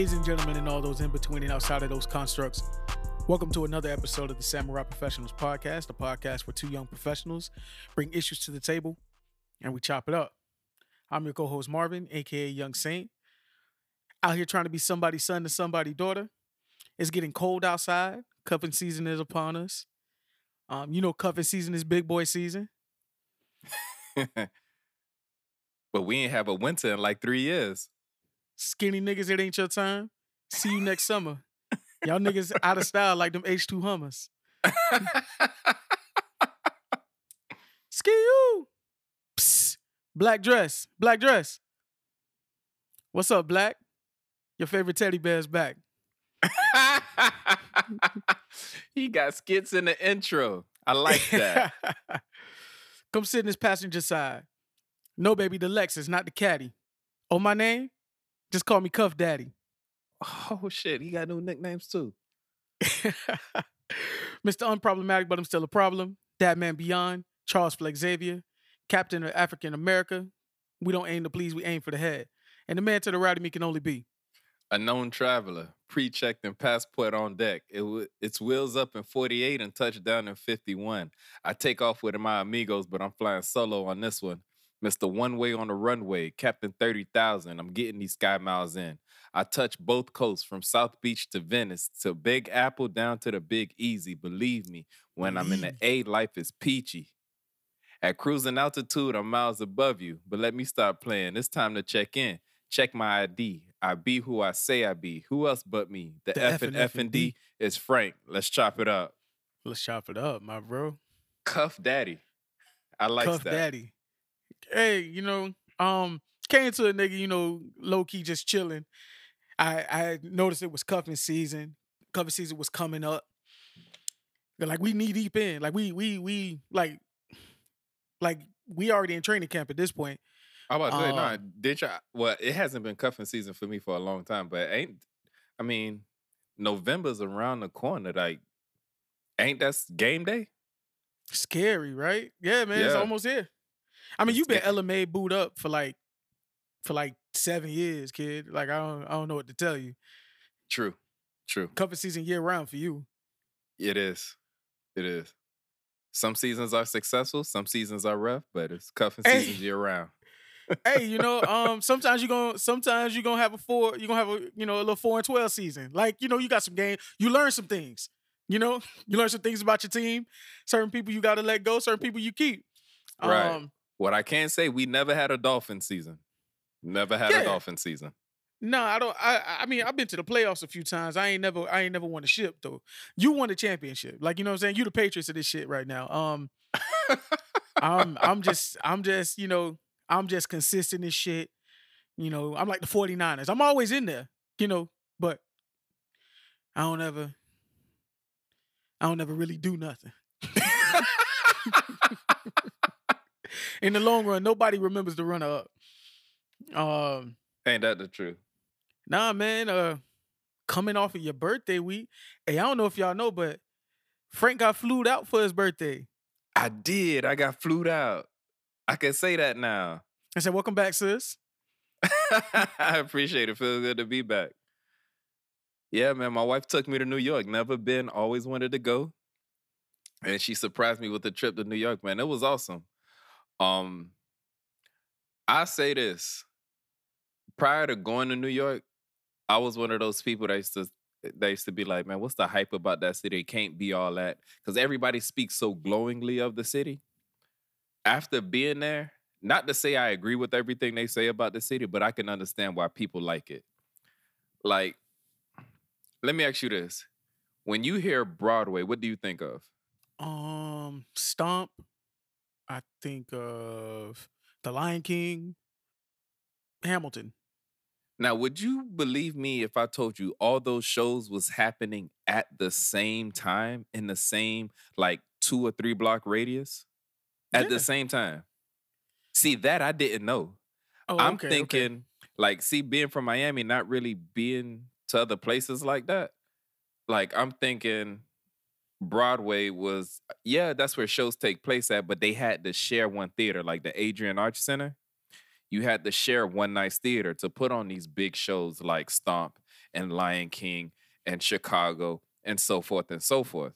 Ladies and gentlemen, and all those in between and outside of those constructs, welcome to another episode of the Samurai Professionals Podcast, a podcast where two young professionals bring issues to the table and we chop it up. I'm your co-host Marvin, aka Young Saint. Out here trying to be somebody's son to somebody's daughter. It's getting cold outside. Cuffing season is upon us. Um, you know, cuffing season is big boy season. but we ain't have a winter in like three years. Skinny niggas, it ain't your time. See you next summer. Y'all niggas out of style like them H2 Hummers. Ski you. Psst. Black dress. Black dress. What's up, Black? Your favorite teddy bear's back. he got skits in the intro. I like that. Come sit in his passenger side. No, baby, the Lexus, not the caddy. Oh, my name? Just call me Cuff Daddy. Oh shit, he got new nicknames too. Mr. Unproblematic, but I'm still a problem. That Man Beyond, Charles Flex Xavier, Captain of African America. We don't aim to please, we aim for the head. And the man to the right of me can only be. A known traveler, pre-checked and passport on deck. It w- it's wheels up in 48 and touchdown in 51. I take off with my amigos, but I'm flying solo on this one. Mr. One Way on the Runway, Captain 30,000. I'm getting these sky miles in. I touch both coasts from South Beach to Venice to Big Apple down to the Big Easy. Believe me, when I'm in the A, life is peachy. At cruising altitude, I'm miles above you, but let me stop playing. It's time to check in. Check my ID. I be who I say I be. Who else but me? The, the F and F and D is Frank. Let's chop it up. Let's chop it up, my bro. Cuff Daddy. I like Cuff that. Daddy. Hey, you know, um, came to a nigga, you know, low key just chilling. I I noticed it was cuffing season. Cuffing season was coming up. Like we knee deep in. Like we we we like like we already in training camp at this point. I about to say, um, no, did you? Well, it hasn't been cuffing season for me for a long time, but ain't I mean, November's around the corner. Like, ain't that game day? Scary, right? Yeah, man, yeah. it's almost here. I mean, you've been LMA booed up for like for like seven years, kid. Like I don't I don't know what to tell you. True. True. Cuffing season year round for you. It is. It is. Some seasons are successful, some seasons are rough, but it's cuffing hey. seasons year round. hey, you know, um, sometimes you're gonna sometimes you're gonna have a four, you're gonna have a, you know, a little four and twelve season. Like, you know, you got some game, you learn some things. You know, you learn some things about your team. Certain people you gotta let go, certain people you keep. Right. Um, what I can say, we never had a dolphin season. Never had yeah. a dolphin season. No, I don't. I I mean, I've been to the playoffs a few times. I ain't never I ain't never won a ship though. You won the championship. Like you know what I'm saying. You the Patriots of this shit right now. Um, I'm I'm just I'm just you know I'm just consistent as shit. You know I'm like the 49ers. I'm always in there. You know, but I don't ever I don't ever really do nothing. in the long run, nobody remembers the runner up. Um, ain't that the truth? Nah, man. Uh, coming off of your birthday week, hey, I don't know if y'all know, but Frank got flued out for his birthday. I did. I got flued out. I can say that now. I said, "Welcome back, sis." I appreciate it. Feels good to be back. Yeah, man. My wife took me to New York. Never been. Always wanted to go, and she surprised me with a trip to New York. Man, it was awesome. Um, I say this. Prior to going to New York, I was one of those people that used to they used to be like, man, what's the hype about that city? It can't be all that. Because everybody speaks so glowingly of the city. After being there, not to say I agree with everything they say about the city, but I can understand why people like it. Like, let me ask you this. When you hear Broadway, what do you think of? Um, Stomp, I think of The Lion King, Hamilton. Now, would you believe me if I told you all those shows was happening at the same time in the same like two or three block radius at yeah. the same time? See, that I didn't know. Oh, I'm okay, thinking okay. like, see, being from Miami, not really being to other places like that. Like, I'm thinking Broadway was uh, yeah, that's where shows take place at, but they had to share one theater, like the Adrienne Arsht Center. you had to share one night's theater to put on these big shows like Stomp and Lion King and Chicago and so forth and so forth.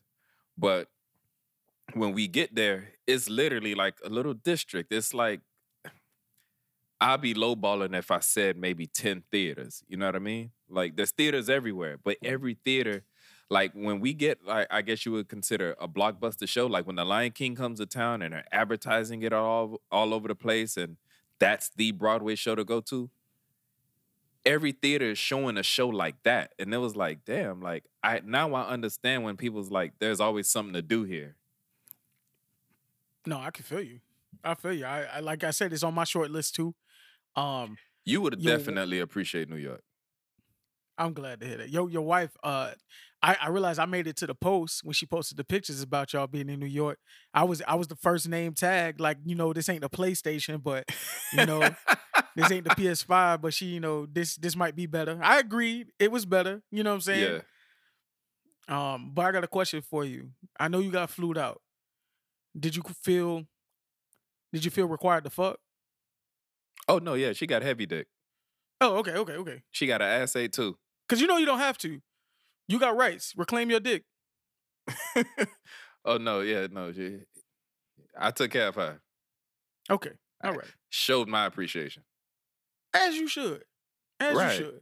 But when we get there, it's literally like a little district. It's like I'd be lowballing if I said maybe 10 theaters. You know what I mean? Like there's theaters everywhere, but every theater, like when we get like I guess you would consider a blockbuster show, like when the Lion King comes to town and they're advertising it all all over the place and that's the Broadway show to go to. Every theater is showing a show like that. And it was like, damn, like I now I understand when people's like, there's always something to do here. No, I can feel you. I feel you. I, I like I said, it's on my short list too. Um, You would definitely appreciate New York. I'm glad to hear that. Yo, your wife, uh, I, I realized I made it to the post when she posted the pictures about y'all being in New York. I was I was the first name tag. Like, you know, this ain't the PlayStation, but you know, this ain't the PS5, but she, you know, this this might be better. I agreed. It was better. You know what I'm saying? yeah. Um, but I got a question for you. I know you got flued out. Did you feel did you feel required to fuck? Oh no, yeah, she got heavy dick. Oh, okay, okay, okay. She got an ass eight too. Cause you know you don't have to. You got rights. Reclaim your dick. oh no, yeah, no. I took care of her. Okay. All I right. Showed my appreciation. As you should. As Right. you should.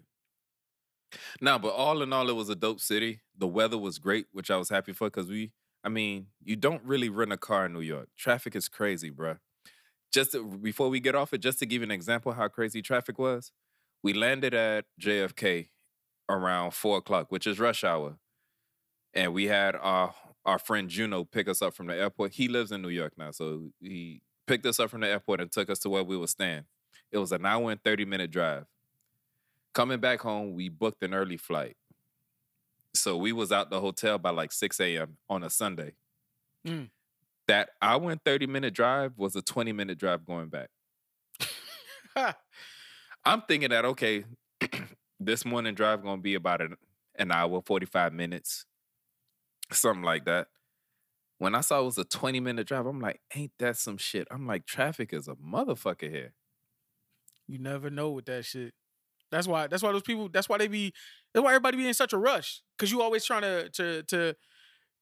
No, but all in all, it was a dope city. The weather was great, which I was happy for because we, I mean, you don't really rent a car in New York. Traffic is crazy, bruh. Just to, before we get off it, just to give you an example how crazy traffic was, we landed at JFK around four o'clock, which is rush hour, and we had our our friend Juno pick us up from the airport. He lives in New York now, so he picked us up from the airport and took us to where we were staying. It was an hour and thirty minute drive. Coming back home, we booked an early flight. So we was out the hotel by like 6 a.m. on a Sunday. Mm. That hour and 30 minute drive was a 20 minute drive going back. I'm thinking that, okay, this morning drive gonna be about an, an hour, 45 minutes, something like that. When I saw it was a 20 minute drive, I'm like, ain't that some shit? I'm like, traffic is a motherfucker here. you never know with that shit. That's why that's why those people that's why they be that's why everybody be in such a rush. Cause you always trying to to to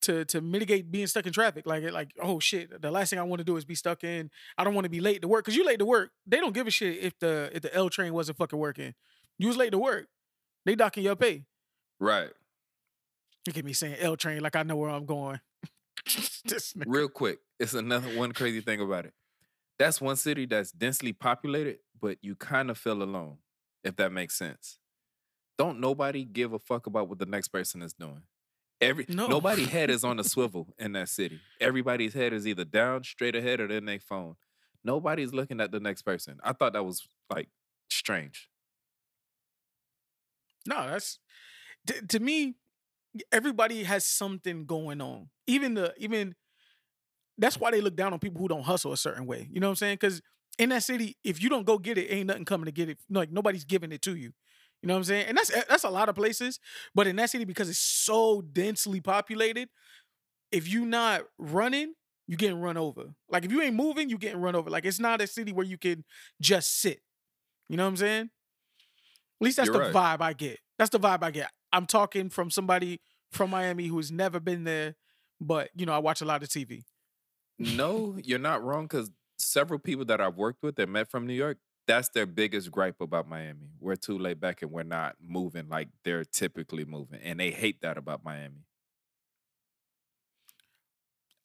to to mitigate being stuck in traffic. Like like, oh shit, the last thing I want to do is be stuck in. I don't want to be late to work. Cause you late to work. They don't give a shit if the if the L train wasn't fucking working. You was late to work. They docking your pay. Right. Look at me saying L train like I know where I'm going. Real quick, it's another one crazy thing about it. That's one city that's densely populated, but you kind of feel alone, if that makes sense. Don't nobody give a fuck about what the next person is doing. Every No. nobody head is on a swivel in that city. Everybody's head is either down, straight ahead, or in their phone. Nobody's looking at the next person. I thought that was like strange. No, that's to, to me. Everybody has something going on. Even the even that's why they look down on people who don't hustle a certain way. You know what I'm saying? Because in that city, if you don't go get it, ain't nothing coming to get it. Like nobody's giving it to you. You know what I'm saying? And that's eh, that's a lot of places, but in that city because it's so densely populated, if you not running, you getting run over. Like if you ain't moving, you getting run over. Like it's not a city where you can just sit. You know what I'm saying? At least that's You're the right. vibe I get. That's the vibe I get. I'm talking from somebody from Miami who's never been there, but you know, I watch a lot of TV. No, you're not wrong because several people that I've worked with that met from New York, that's their biggest gripe about Miami. We're too laid back and we're not moving like they're typically moving. And they hate that about Miami.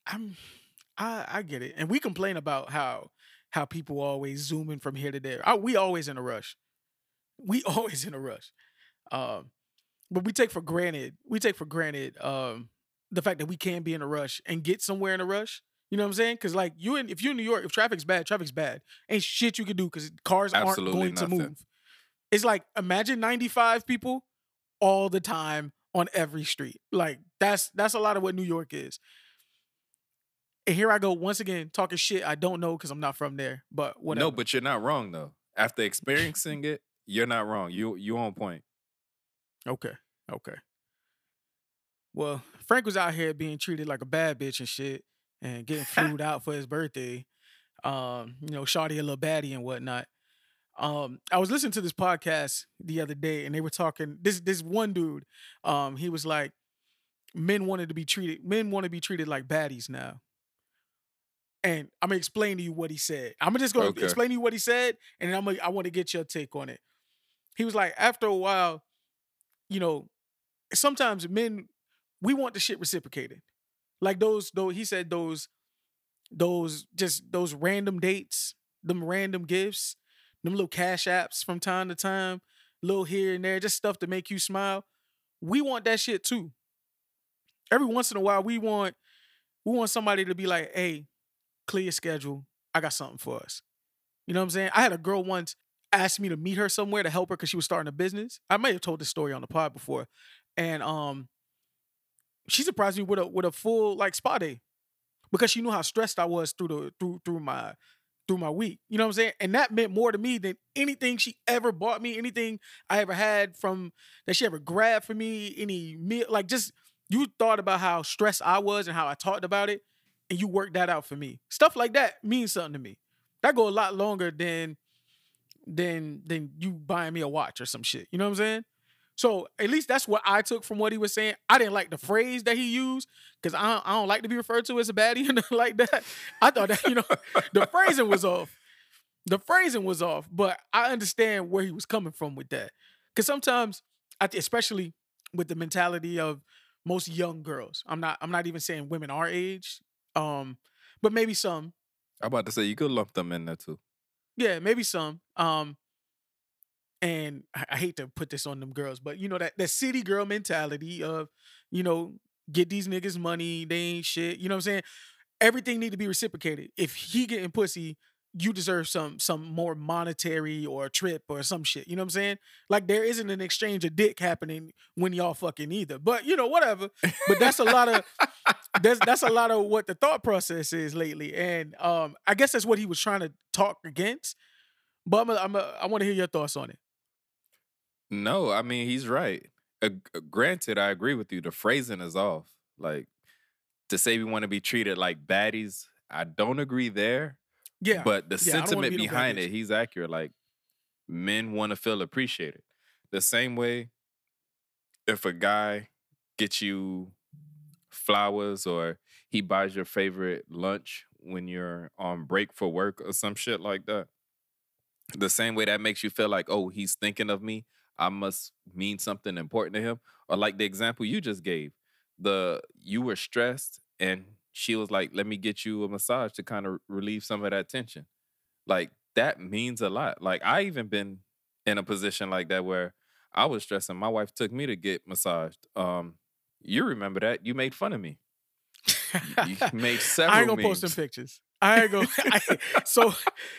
I'm I I get it. And we complain about how how people always zooming from here to there. I, we always in a rush. We always in a rush. Um but we take for granted, we take for granted um the fact that we can be in a rush and get somewhere in a rush. You know what I'm saying? Cause like you in if you're in New York, if traffic's bad, traffic's bad. Ain't shit you can do because cars Absolutely aren't going nothing. to move. It's like imagine 95 people all the time on every street. Like that's that's a lot of what New York is. And here I go once again talking shit I don't know because I'm not from there. But whatever. No, but you're not wrong though. After experiencing it, you're not wrong. You you on point. Okay. Okay. Well, Frank was out here being treated like a bad bitch and shit and getting flued out for his birthday. Um, you know, Shawty a little baddie and whatnot. Um, I was listening to this podcast the other day, and they were talking. This this one dude, um, he was like, men wanted to be treated. Men want to be treated like baddies now. And I'm gonna explain to you what he said. I'm just gonna Okay. explain to you what he said, and I'm gonna, I want to get your take on it. He was like, after a while, you know, sometimes men we want the shit reciprocated. Like those, though he said those, those just those random dates, them random gifts, them little cash apps from time to time, little here and there, just stuff to make you smile. We want that shit too. Every once in a while, we want we want somebody to be like, hey, clear your schedule. I got something for us. You know what I'm saying? I had a girl once ask me to meet her somewhere to help her because she was starting a business. I may have told this story on the pod before. And um she surprised me with a with a full like spa day because she knew how stressed I was through the through through my through my week. You know what I'm saying? And that meant more to me than anything she ever bought me, anything I ever had from that she ever grabbed for me, any meal. Like just you thought about how stressed I was and how I talked about it, and you worked that out for me. Stuff like that means something to me. That go a lot longer than than than you buying me a watch or some shit. You know what I'm saying? So at least that's what I took from what he was saying. I didn't like the phrase that he used because I don't, I don't like to be referred to as a baddie and like that. I thought that you know the phrasing was off. The phrasing was off, but I understand where he was coming from with that. Because sometimes, especially with the mentality of most young girls, I'm not I'm not even saying women our age, um, but maybe some. I'm about to say you could lump them in there too. Yeah, maybe some. Um, and I, I hate to put this on them girls, but you know that that city girl mentality of, you know, get these niggas money, they ain't shit. You know what I'm saying? Everything need to be reciprocated. If he getting pussy, you deserve some some more monetary or trip or some shit. You know what I'm saying? Like there isn't an exchange of dick happening when y'all fucking either. But you know, whatever. But that's a lot of that's that's a lot of what the thought process is lately. And um I guess that's what he was trying to talk against. But I'm a, I'm a, I want to hear your thoughts on it. No, I mean he's right. Uh, granted, I agree with you. The phrasing is off. Like to say we want to be treated like baddies, I don't agree there. Yeah. But the Yeah, I don't wanna sentiment behind it, he's accurate. Like men want to feel appreciated. The same way if a guy gets you flowers or he buys your favorite lunch when you're on break for work or some shit like that. The same way that makes you feel like, oh, he's thinking of me. I must mean something important to him. Or like the example you just gave. The you were stressed and she was like, let me get you a massage to kind of relieve some of that tension. Like that means a lot. Like I even been in a position like that where I was stressing. My wife took me to get massaged. Um, you remember that? You made fun of me. You made several I ain't gonna post them memes. pictures. I ain't gonna. I, so,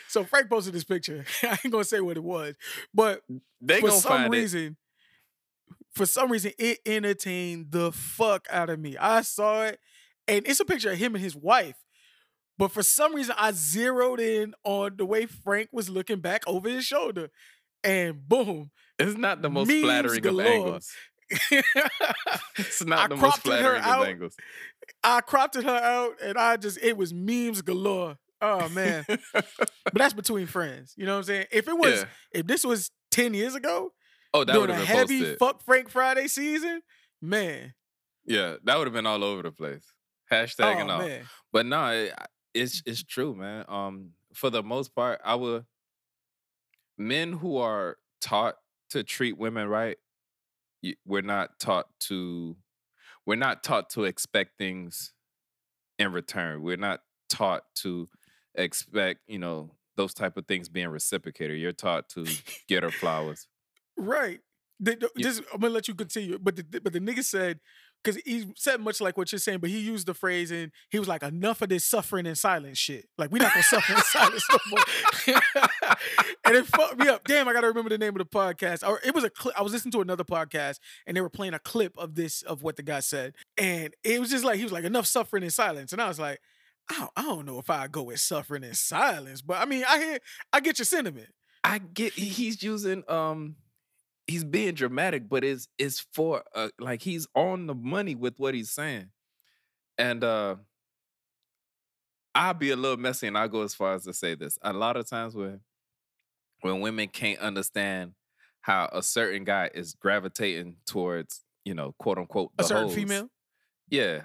so Frank posted this picture. I ain't gonna say what it was, but They for some find it. reason, for some reason, it entertained the fuck out of me. I saw it, and it's a picture of him and his wife. But for some reason, I zeroed in on the way Frank was looking back over his shoulder, and boom, It's not the most flattering galore. of angles. It's not I the most flattering of out. angles. I cropped her out, and I just it was memes galore. Oh man, but that's between friends. You know what I'm saying? If it was, Yeah. if this was ten years ago Oh, that would have been heavy posted. fuck Frank Friday season, man, yeah, that would have been all over the place. Hashtag oh and all. man, But no, it, it's it's true, man. Um, for the most part, I would men who are taught to treat women right, we're not taught to we're not taught to expect things in return. We're not taught to expect, you know, those type of things being reciprocated. You're taught to get her flowers. right. The- the- Yeah. just I'm gonna let you continue, but the but the nigga said because he said much like what you're saying, but he used the phrase and he was like, "Enough of this suffering in silence shit. Like we're not gonna suffer in silence no more." and it fucked me up. Damn, I gotta remember the name of the podcast. Or it was a clip. I was listening to another podcast and they were playing a clip of this of what the guy said, and it was just like he was like, "Enough suffering in silence," and I was like. I don't, I don't know if I go with suffering in silence, but I mean, I hear, I get your sentiment. I get he's using um he's being dramatic, but it's it's for uh, like he's on the money with what he's saying. And uh I'll be a little messy and I'll go as far as to say this. A lot of times when when women can't understand how a certain guy is gravitating towards, you know, quote unquote, A the certain hoes. female. Yeah.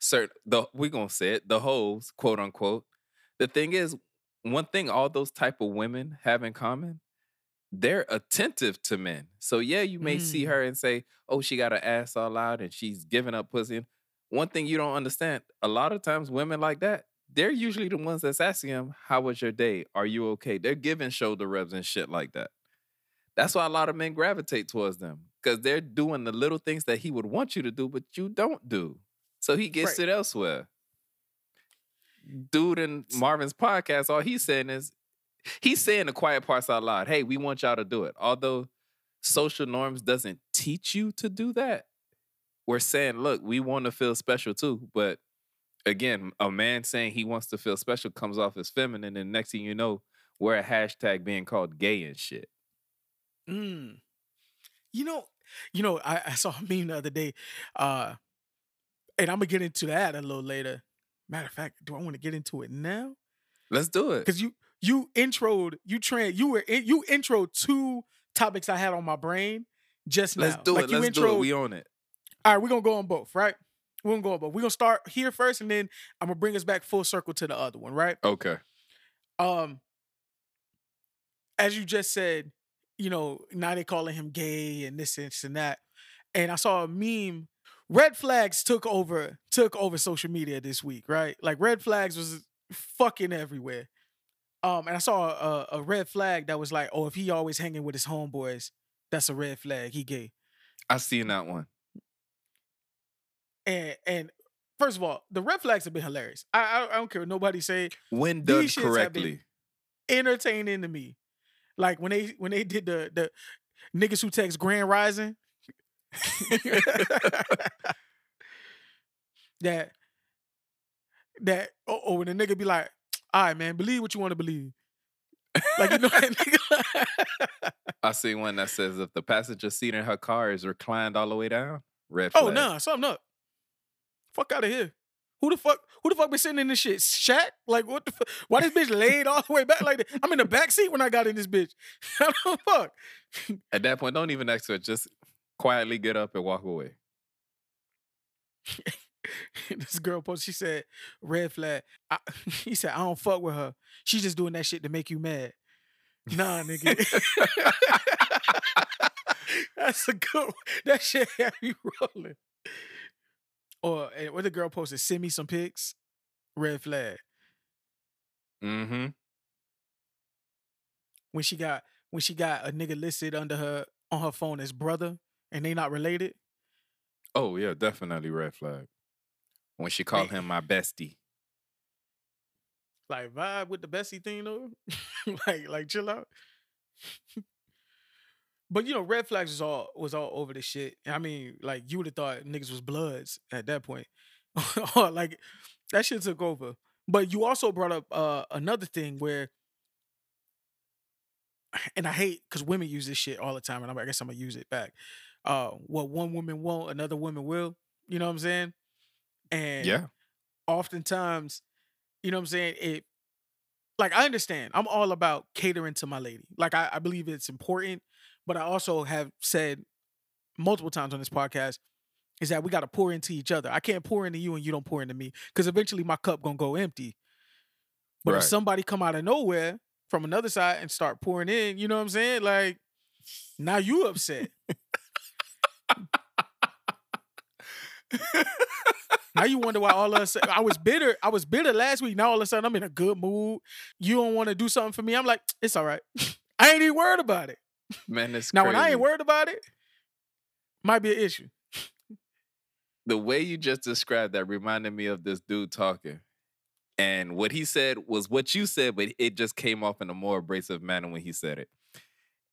Certain the we gonna say it, the hoes, quote unquote. The thing is, one thing all those type of women have in common, they're attentive to men. So yeah, you may see Mm. her and say, Oh, she got her ass all out and she's giving up pussy. One thing you don't understand, a lot of times women like that, they're usually the ones that's asking him, How was your day? Are you okay? They're giving shoulder rubs and shit like that. That's why a lot of men gravitate towards them. Because they're doing the little things that he would want you to do, but you don't do. So he gets Right. it elsewhere. Dude in Marvin's podcast, all he's saying is he's saying the quiet parts out loud. Hey, we want y'all to do it. Although social norms doesn't teach you to do that, we're saying, look, we want to feel special too. But again, a man saying he wants to feel special comes off as feminine, and next thing you know, we're a hashtag being called gay and shit. Mm. You know, you know, I, I saw a meme the other day, uh, and I'm gonna get into that a little later. Matter of fact, do I want to get into it now? Let's do it. Because you you introed you train you were in, you intro two topics I had on my brain just now. Let's do Like it. you Let's do it. We own it. All right, we're gonna go on both, right? We're gonna go on both. We're gonna start here first, and then I'm gonna bring us back full circle to the other one, right? Okay. Um, as you just said, you know, now they calling him gay and this, this and that. And I saw a meme. Red flags took over took over social media this week, right? Like red flags was fucking everywhere. Um, and I saw a, a red flag that was like, oh, if he always hanging with his homeboys, that's a red flag. He gay. I seen that one. And and first of all, the red flags have been hilarious. I I, I don't care what nobody say. When done correctly. entertaining to me. Like when they when they did the the niggas who text Grand Rising. that that oh, oh when the nigga be like, all right, man, believe what you want to believe. Like you know. I see one that says if the passenger seat in her car is reclined all the way down, red oh flag. nah, something up. Fuck out of here. Who the fuck? Who the fuck been sitting in this shit? Shaq? Like what the fuck? Why this bitch laid all the way back like that? I'm in the back seat when I got in this bitch. I don't fuck. At that point, don't even ask her. Just quietly get up and walk away. this girl posted, she said, red flag. I, he said, I don't fuck with her. She's just doing that shit to make you mad. Nah, nigga. That's a good one. That shit had you rolling. Or and what the girl posted, send me some pics. Red flag. Mm-hmm. When she got when she got a nigga listed under her on her phone as brother and they not related. Oh yeah, definitely red flag. When she called him my bestie. Like vibe with the bestie thing though. like like chill out. but you know, red flags was all was all over the shit. I mean, like you would have thought niggas was bloods at that point. like that shit took over. But you also brought up uh another thing where and I hate because women use this shit all the time, and I'm, I guess I'm gonna use it back. Uh, what one woman won't, another woman will. You know what I'm saying? And Yeah. oftentimes, you know what I'm saying? It like I understand. I'm all about catering to my lady. Like I, I believe it's important, but I also have said multiple times on this podcast is that we gotta pour into each other. I can't pour into you and you don't pour into me. Cause eventually my cup gonna go empty. But if somebody come out of nowhere from another side and start pouring in, you know what I'm saying? Like now you upset. Now you wonder why all of a sudden I was bitter. I was bitter last week. Now all of a sudden I'm in a good mood. You don't want to do something for me. I'm like, it's all right. I ain't even worried about it. Man, it's Now crazy. when I ain't worried about it, might be an issue. the way you just described that reminded me of this dude talking. And what he said was what you said, but it just came off in a more abrasive manner when he said it.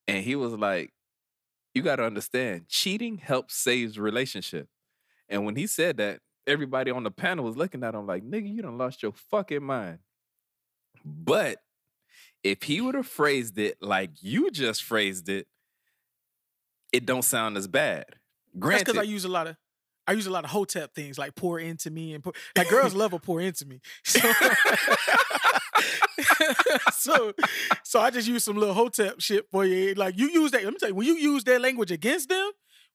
And he was like, You got to understand, cheating helps saves relationships. And when he said that, everybody on the panel was looking at him like, Nigga, you done lost your fucking mind. But if he would have phrased it like you just phrased it, it don't sound as bad. That's Granted, because I use a lot of I use a lot of hotep things like pour into me and pour, like girls love a pour into me. So, so, so I just use some little hotep shit for you. Like you use that. Let me tell you, when you use that language against them,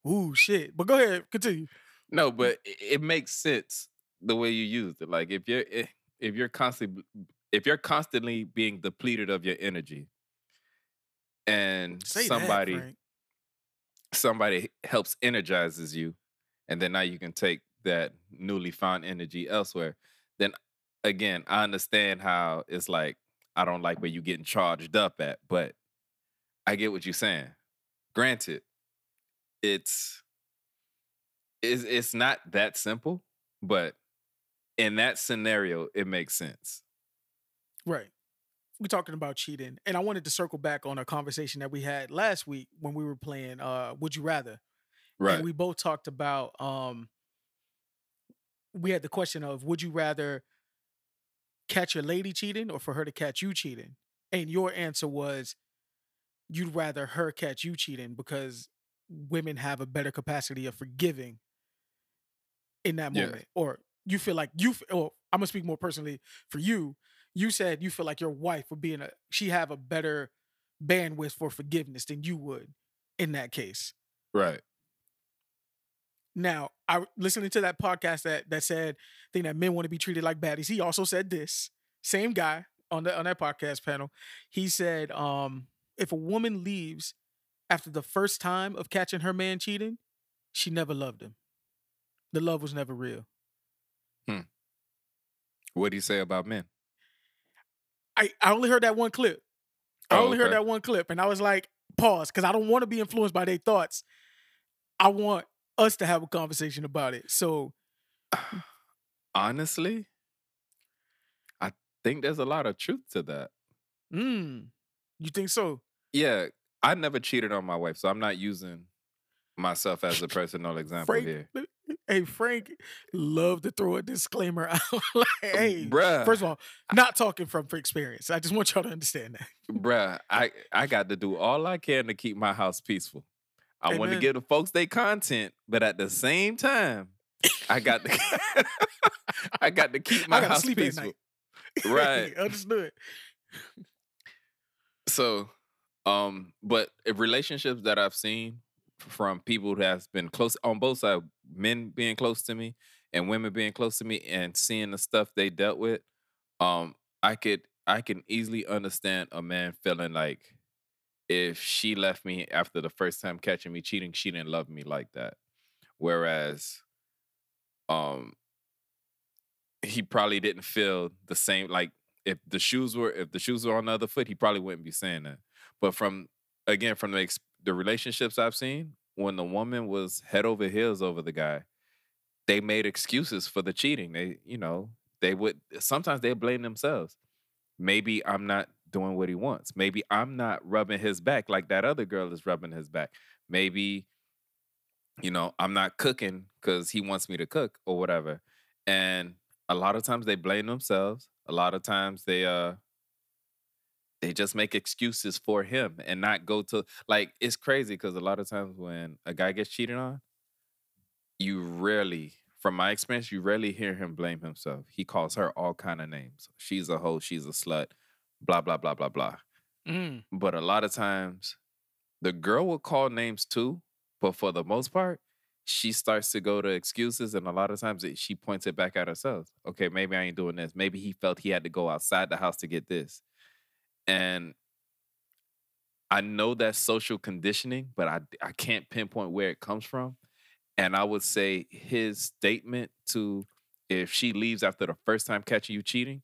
ooh shit. But go ahead, continue. No, but it, it makes sense the way you used it. Like if you're eh, if you're constantly if you're constantly being depleted of your energy, and Say somebody that, somebody helps energizes you, and then now you can take that newly found energy elsewhere. Then again, I understand how it's like I don't like where you're getting charged up at, but I get what you're saying. Granted, it's it's it's not that simple, but in that scenario, it makes sense. Right. We're talking about cheating. And I wanted to circle back on a conversation that we had last week when we were playing uh Would You Rather. Right. And we both talked about um we had the question of would you rather catch your lady cheating or for her to catch you cheating? And your answer was you'd rather her catch you cheating because women have a better capacity of forgiving in that Yeah. moment. Or you feel like you or I'm gonna speak more personally for you. You said you feel like your wife would be in a she have a better bandwidth for forgiveness than you would in that case. right. Now, I listening to that podcast that that said thing that men want to be treated like baddies. He also said this same guy on the on that podcast panel. He said, um, if a woman leaves after the first time of catching her man cheating, she never loved him. The love was never real. Hmm. What do you say about men? I I only heard that one clip. I Oh, only heard that one clip, and I was like, pause, because I don't want to be influenced by their thoughts. I want us to have a conversation about it. So Honestly, I think there's a lot of truth to that. Mm, you think so? Yeah, I never cheated on my wife, so I'm not using myself as a personal example Frank, here. Hey Frank, love to throw a disclaimer out. like, hey, bruh, first of all, not talking from experience. I just want y'all to understand that. bruh, I I got to do all I can to keep my house peaceful. I want to give the folks their content, but at the same time, I got to I got to keep my house peaceful. Right. understood. So, um, but if relationships that I've seen from people who has been close on both sides, men being close to me and women being close to me, and seeing the stuff they dealt with, um, I could I can easily understand a man feeling like if she left me after the first time catching me cheating, she didn't love me like that. Whereas, um, he probably didn't feel the same. Like if the shoes were if the shoes were on the other foot, he probably wouldn't be saying that. But from again from the the relationships I've seen, when the woman was head over heels over the guy, they made excuses for the cheating. They you know they would sometimes they blame themselves. Maybe I'm not doing what he wants. Maybe I'm not rubbing his back like that other girl is rubbing his back. Maybe you know I'm not cooking because he wants me to cook or whatever. And a lot of times they blame themselves. A lot of times they uh they just make excuses for him and not go to like it's crazy because a lot of times when a guy gets cheated on, you rarely, from my experience, you rarely hear him blame himself. He calls her all kind of names. She's a hoe, she's a slut, blah blah blah blah blah. Mm, But a lot of times the girl will call names too, but for the most part, she starts to go to excuses, and a lot of times it, she points it back at herself. Okay, maybe I ain't doing this. Maybe he felt he had to go outside the house to get this. And I know that's social conditioning, but I I can't pinpoint where it comes from. And I would say his statement to if she leaves after the first time catching you cheating,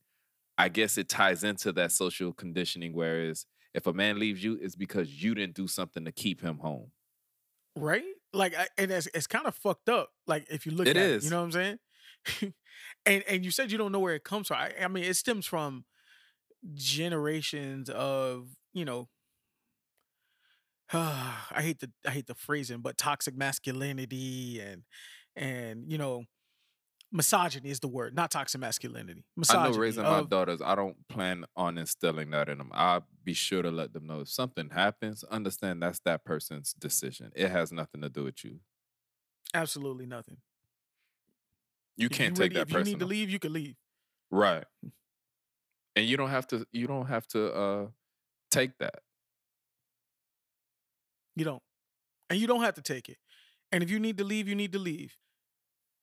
I guess it ties into that social conditioning. Whereas if a man leaves you, it's because you didn't do something to keep him home. right? Like, and it's it's kind of fucked up. Like, if you look It at it, is. you know what I'm saying? and and you said you don't know where it comes from. I, I mean, it stems from generations of you know. I hate the I hate the phrasing, but toxic masculinity and and you know misogyny is the word, not toxic masculinity. Misogyny I know raising my daughters, I don't plan on instilling that in them. I'll be sure to let them know if something happens, understand that's that person's decision. It has nothing to do with you. absolutely nothing. You can't you take ready- that If you need to leave, you can leave. Right. And you don't have to you don't have to uh take that. You don't. And you don't have to take it. And if you need to leave, you need to leave.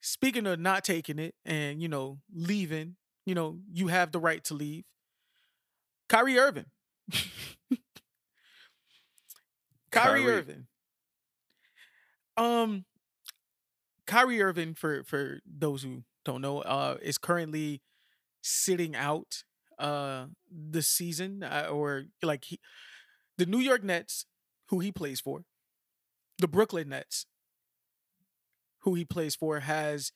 Speaking of not taking it and, you know, leaving, you know, you have the right to leave. Kyrie Irving. Kyrie, Kyrie. Irving. Um Kyrie Irving, for for those who don't know, uh, is currently sitting out uh the season uh, or like he, the New York Nets, who he plays for, the Brooklyn Nets, who he plays for, has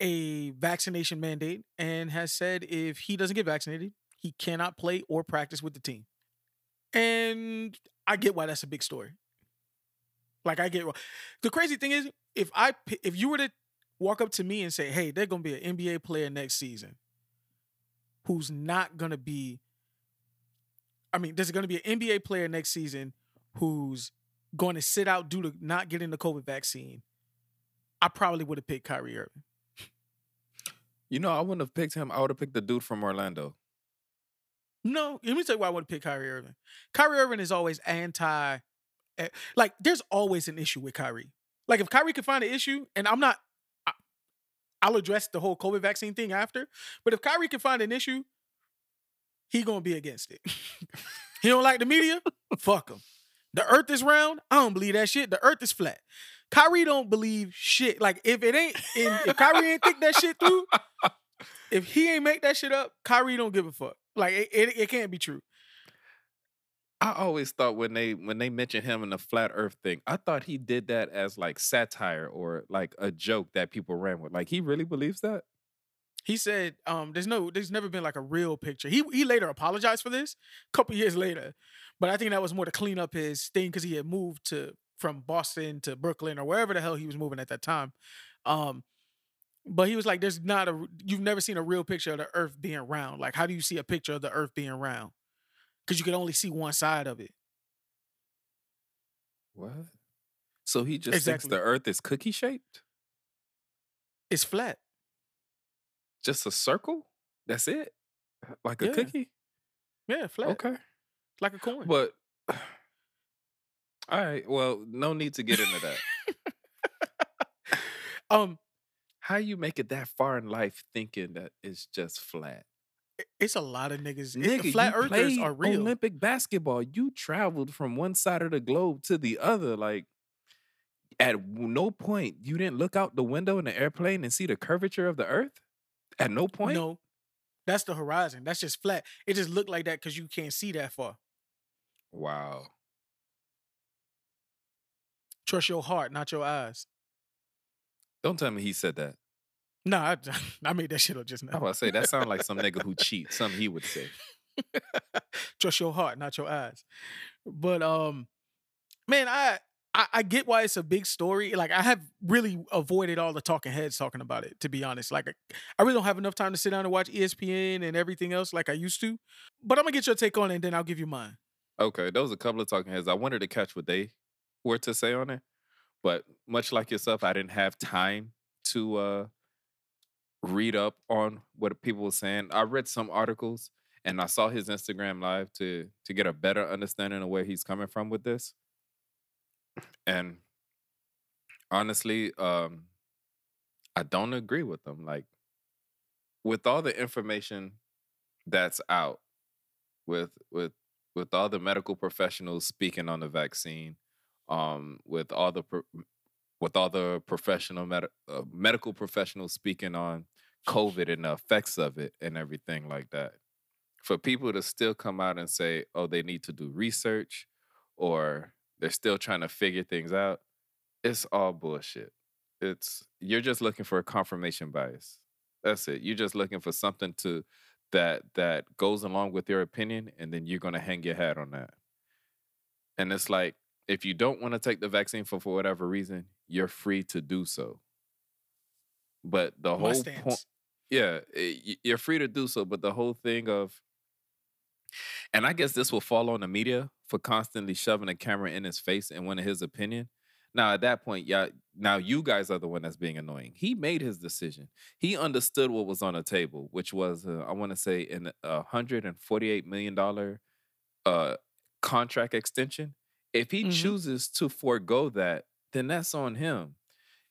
a vaccination mandate and has said if he doesn't get vaccinated, he cannot play or practice with the team. And I get why that's a big story. Like I get the crazy thing is if I if you were to walk up to me and say, "Hey, they're going to be an NBA player next season who's not going to be I mean, there's going to be an NBA player next season who's going to sit out due to not getting the COVID vaccine." I probably would have picked Kyrie Irving. You know, I wouldn't have picked him. I would have picked the dude from Orlando. No, let me tell you why I would have picked Kyrie Irving. Kyrie Irving is always anti. eh, Like, there's always an issue with Kyrie. Like, if Kyrie could find an issue, and I'm not, I'll address the whole COVID vaccine thing after. But if Kyrie can find an issue, he gonna be against it. he don't like the media. Fuck him. The Earth is round. I don't believe that shit. The Earth is flat. Kyrie don't believe shit. Like if it ain't, if, if Kyrie ain't think that shit through, if he ain't make that shit up, Kyrie don't give a fuck. Like it, it, it can't be true. I always thought when they when they mentioned him in the flat earth thing, I thought he did that as like satire or like a joke that people ran with. Like he really believes that? He said, um, there's no, there's never been like a real picture. He he later apologized for this a couple years later, but I think that was more to clean up his thing because he had moved to from Boston to Brooklyn or wherever the hell he was moving at that time. Um, but he was like, "There's not a, you've never seen a real picture of the Earth being round. Like, how do you see a picture of the Earth being round? Because you could only see one side of it. What? So he just Exactly. thinks the earth is cookie shaped? It's flat. Just a circle? That's it? Like a Yeah. cookie? Yeah, flat. Okay. Like a coin. But all right. Well, no need to get into that. um, How you make it that far in life thinking that it's just flat? It's a lot of niggas. It- Nigga, flat earthers are real. Olympic basketball. You traveled from one side of the globe to the other. Like, at no point you didn't look out the window in the airplane and see the curvature of the earth. At no point. No, that's the horizon. That's just flat. It just looked like that because you can't see that far. Wow. Trust your heart, not your eyes. Don't tell me he said that. Nah, I, I made that shit up just now. I was say that sounds like some nigga who cheats. Something he would say. Trust your heart, not your eyes. But um, man, I, I I get why it's a big story. Like I have really avoided all the talking heads talking about it. To be honest, like I- I really don't have enough time to sit down and watch ESPN and everything else like I used to. But I'm gonna get your take on it, and then I'll give you mine. Okay, there was a couple of talking heads. I wanted to catch what they were to say on it, but much like yourself, I didn't have time to uh, read up on what people were saying. I read some articles and I saw his Instagram live to to get a better understanding of where he's coming from with this. And honestly, um, I don't agree with them. Like with all the information that's out, with with with all the medical professionals speaking on the vaccine, um, with all the pro- with all the professional med- uh, medical professionals speaking on COVID and the effects of it and everything like that. For people to still come out and say, "Oh, they need to do research," or they're still trying to figure things out, it's all bullshit. It's you're just looking for a confirmation bias. That's it. You're just looking for something to that that goes along with your opinion and then you're to hang your hat on that and it's like if you don't want to take the vaccine for for whatever reason you're free to do so but the My whole point yeah eh, y- you're free to do so but the whole thing of and i guess this will fall on the media for constantly shoving a camera in his face and wanting his opinion Now at that point, yeah, now you guys are the one that's being annoying. He made his decision. He understood what was on the table, which was uh, I want to say in a hundred and forty eight million dollar uh contract extension. If he Mhm. chooses to forego that, then that's on him.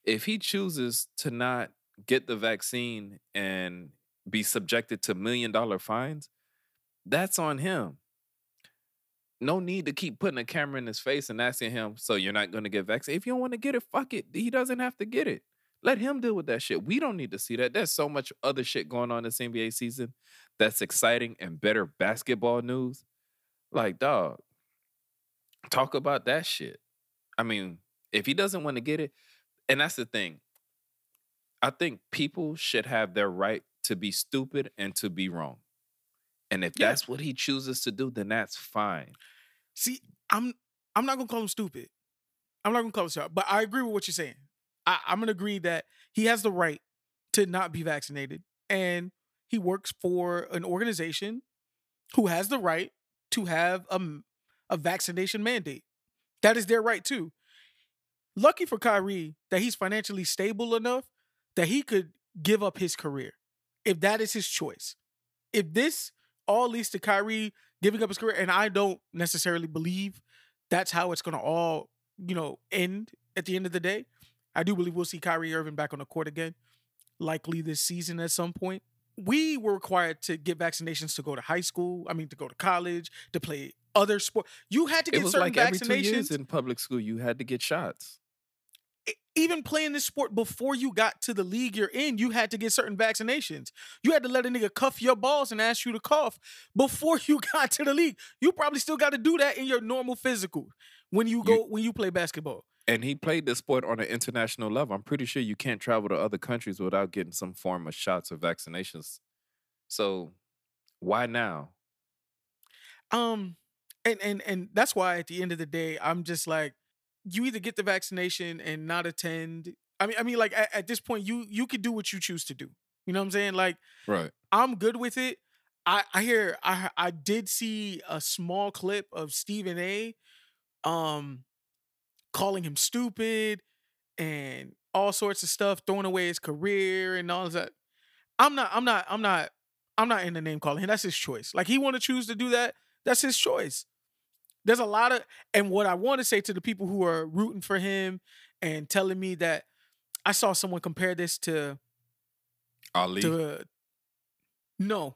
If he chooses to not get the vaccine and be subjected to million dollar fines, that's on him. No need to keep putting a camera in his face and asking him, so you're not going to get vaccinated. If you don't want to get it, fuck it. He doesn't have to get it. Let him deal with that shit. We don't need to see that. There's so much other shit going on this NBA season that's exciting and better basketball news. Like, dog, talk about that shit. I mean, if he doesn't want to get it, and that's the thing. I think people should have their right to be stupid and to be wrong. And if Yeah. that's what he chooses to do, then that's fine. See, I'm I'm not gonna call him stupid. I'm not gonna call him stupid, but I agree with what you're saying. I, I'm gonna agree that he has the right to not be vaccinated, and he works for an organization who has the right to have a, a vaccination mandate. That is their right too. Lucky for Kyrie that he's financially stable enough that he could give up his career if that is his choice. If this all leads to Kyrie giving up his career, and I don't necessarily believe that's how it's going to all, you know, end at the end of the day. I do believe we'll see Kyrie Irving back on the court again, likely this season at some point. We were required to get vaccinations to go to high school. I mean, to go to college, to play other sport. You had to get certain like every two years vaccinations. in public school, you had to get shots. Even playing this sport before you got to the league you're in, you had to get certain vaccinations. You had to let a nigga cuff your balls and ask you to cough before you got to the league. You probably still got to do that in your normal physical when you go when you play basketball. And he played the sport on an international level. I'm pretty sure you can't travel to other countries without getting some form of shots or vaccinations. So why now? Um, and and and that's why at the end of the day, I'm just like, you either get the vaccination and not attend. I mean, I mean, like at, at this point, you you could do what you choose to do. You know what I'm saying? Like, Right. I'm good with it. I I hear I I did see a small clip of Stephen A. Um, calling him stupid and all sorts of stuff, throwing away his career and all that. I'm not. I'm not. I'm not. I'm not in the name calling him. That's his choice. Like he want to choose to do that. That's his choice. There's a lot of, and what I want to say to the people who are rooting for him and telling me that I saw someone compare this to Ali. to no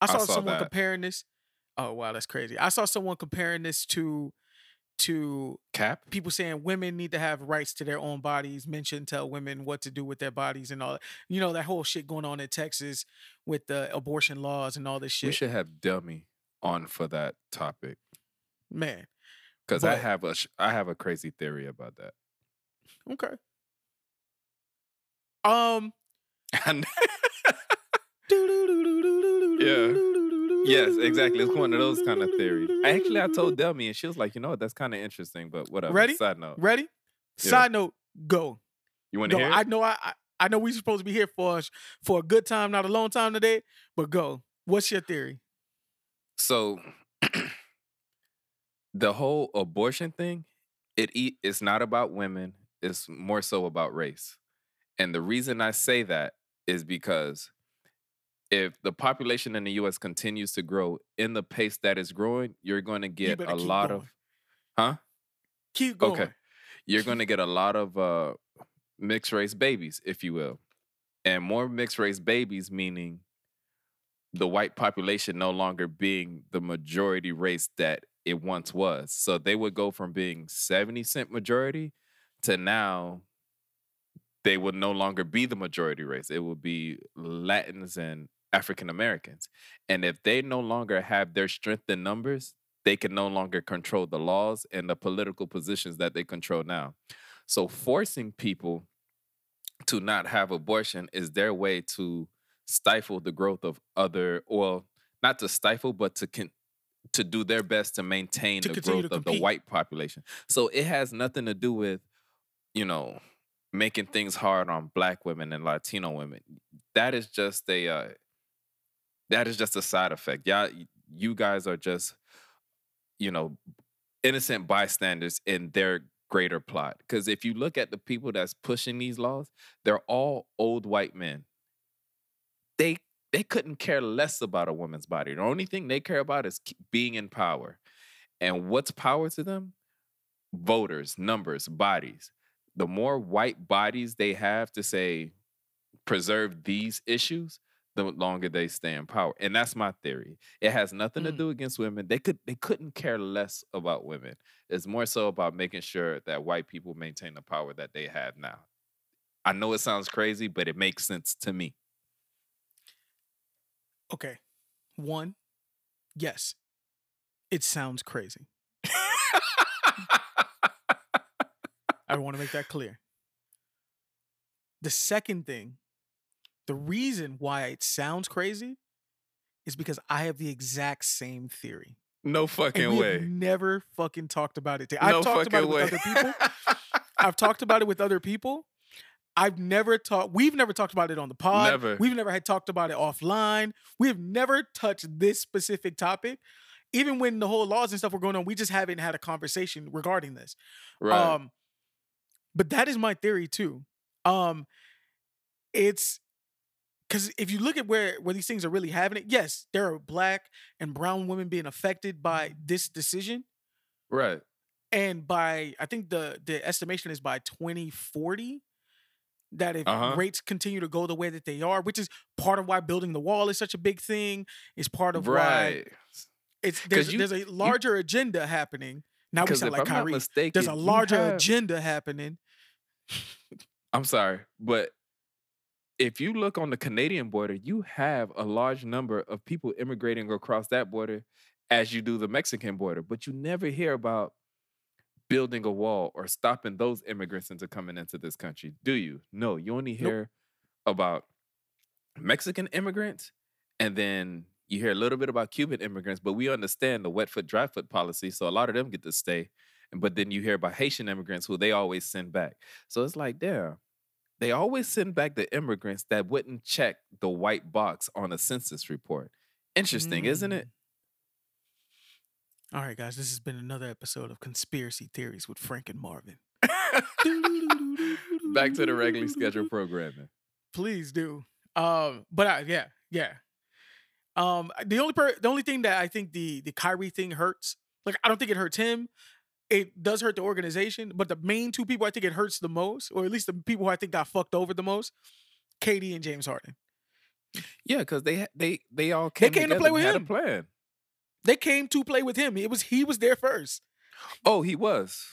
i I saw, saw someone that. comparing this oh wow that's crazy i saw someone comparing this to to Cap? people saying women need to have rights to their own bodies men shouldn't tell women what to do with their bodies and all that you know that whole shit going on in texas with the abortion laws and all this shit We should have Dummy on for that topic. Man Because I have a I have a crazy theory about that. okay um And yes, exactly. It's one of those kind of theories. Actually, I told Delmy, and she was like, "You know what? That's kind of interesting." But whatever. Ready? Side note. ready Yeah. side note go You want to hear? I know I, I I know we supposed to be here for us for a good time, not a long time today. But go. What's your theory? So the whole abortion thing, it it's not about women. It's more so about race. And the reason I say that is because if the population in the US continues to grow in the pace that it's growing, you're going to get a lot going. of Huh? Keep going. Okay. You're going to get a lot of uh mixed race babies, if you will. And more mixed race babies meaning the white population no longer being the majority race that it once was. So they would go from being 70 cent majority to now they would no longer be the majority race. It would be Latins and African Americans. And if they no longer have their strength in numbers, they can no longer control the laws and the political positions that they control now. So forcing people to not have abortion is their way to stifle the growth of other well not to stifle but to con- to do their best to maintain To the growth of the white population so it has nothing to do with you know making things hard on black women and latino women that is just a uh, that is just a side effect yeah you guys are just you know innocent bystanders in their greater plot. Because if you look at the people that's pushing these laws, they're all old white men. They they couldn't care less about a woman's body. The only thing they care about is being in power. And what's power to them? Voters, numbers, bodies. The more white bodies they have to say preserve these issues, the longer they stay in power. And that's my theory. It has nothing mm. to do against women. They could they couldn't care less about women. It's more so about making sure that white people maintain the power that they have now. I know it sounds crazy, but it makes sense to me. Okay. One, yes. It sounds crazy. I want to make that clear. The second thing the reason why it sounds crazy is because I have the exact same theory. No fucking way. never fucking talked about it. I've talked about it with other people. I've talked about it with other people. I've never talked. We've never talked about it on the pod. Never. We've never had talked about it offline. We have never touched this specific topic. Even when the whole laws and stuff were going on, we just haven't had a conversation regarding this. Right. Um, but that is my theory too. Um, it's because if you look at where where these things are really having it, yes, there are black and brown women being affected by this decision. Right. And by I think the the estimation is by 2040 that if uh-huh. rates continue to go the way that they are, which is part of why building the wall is such a big thing, is part of right. why it's there's, you, there's a larger you, agenda happening. Now we sound like I'm Kyrie. Mistaken, there's a larger have, agenda happening. I'm sorry, but if you look on the Canadian border, you have a large number of people immigrating across that border as you do the Mexican border, but you never hear about building a wall or stopping those immigrants into coming into this country, do you? No, you only hear nope. about Mexican immigrants and then you hear a little bit about Cuban immigrants, but we understand the wet foot, dry foot policy. So a lot of them get to stay. But then you hear about Haitian immigrants who they always send back. So it's like, damn, they always send back the immigrants that wouldn't check the white box on a census report. Interesting, mm. isn't it? All right, guys, this has been another episode of Conspiracy Theories with Frank and Marvin. back to the regularly scheduled programming. Please do. Um, but I, yeah, yeah. Um, the only per- the only thing that I think the the Kyrie thing hurts, like I don't think it hurts him it does hurt the organization, but the main two people I think it hurts the most, or at least the people who I think got fucked over the most, KD and James Harden. Yeah, because they they they all came, they came to play with him. plan. They came to play with him. It was he was there first. Oh, he was.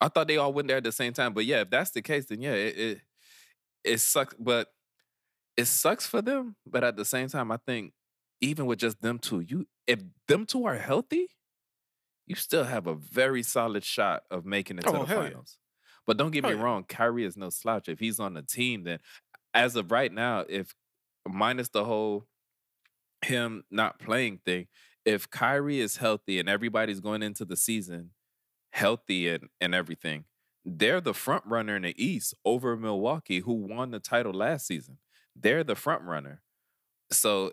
I thought they all went there at the same time, but yeah, if that's the case, then yeah, it it, it sucks. But it sucks for them. But at the same time, I think even with just them two, you if them two are healthy, you still have a very solid shot of making it to oh, the finals. Yeah. But don't get oh, me yeah. wrong, Kyrie is no slouch. If he's on the team, then as of right now, if minus the whole him not playing thing, if Kyrie is healthy and everybody's going into the season healthy and, and everything, they're the front runner in the East over Milwaukee, who won the title last season. They're the front runner. So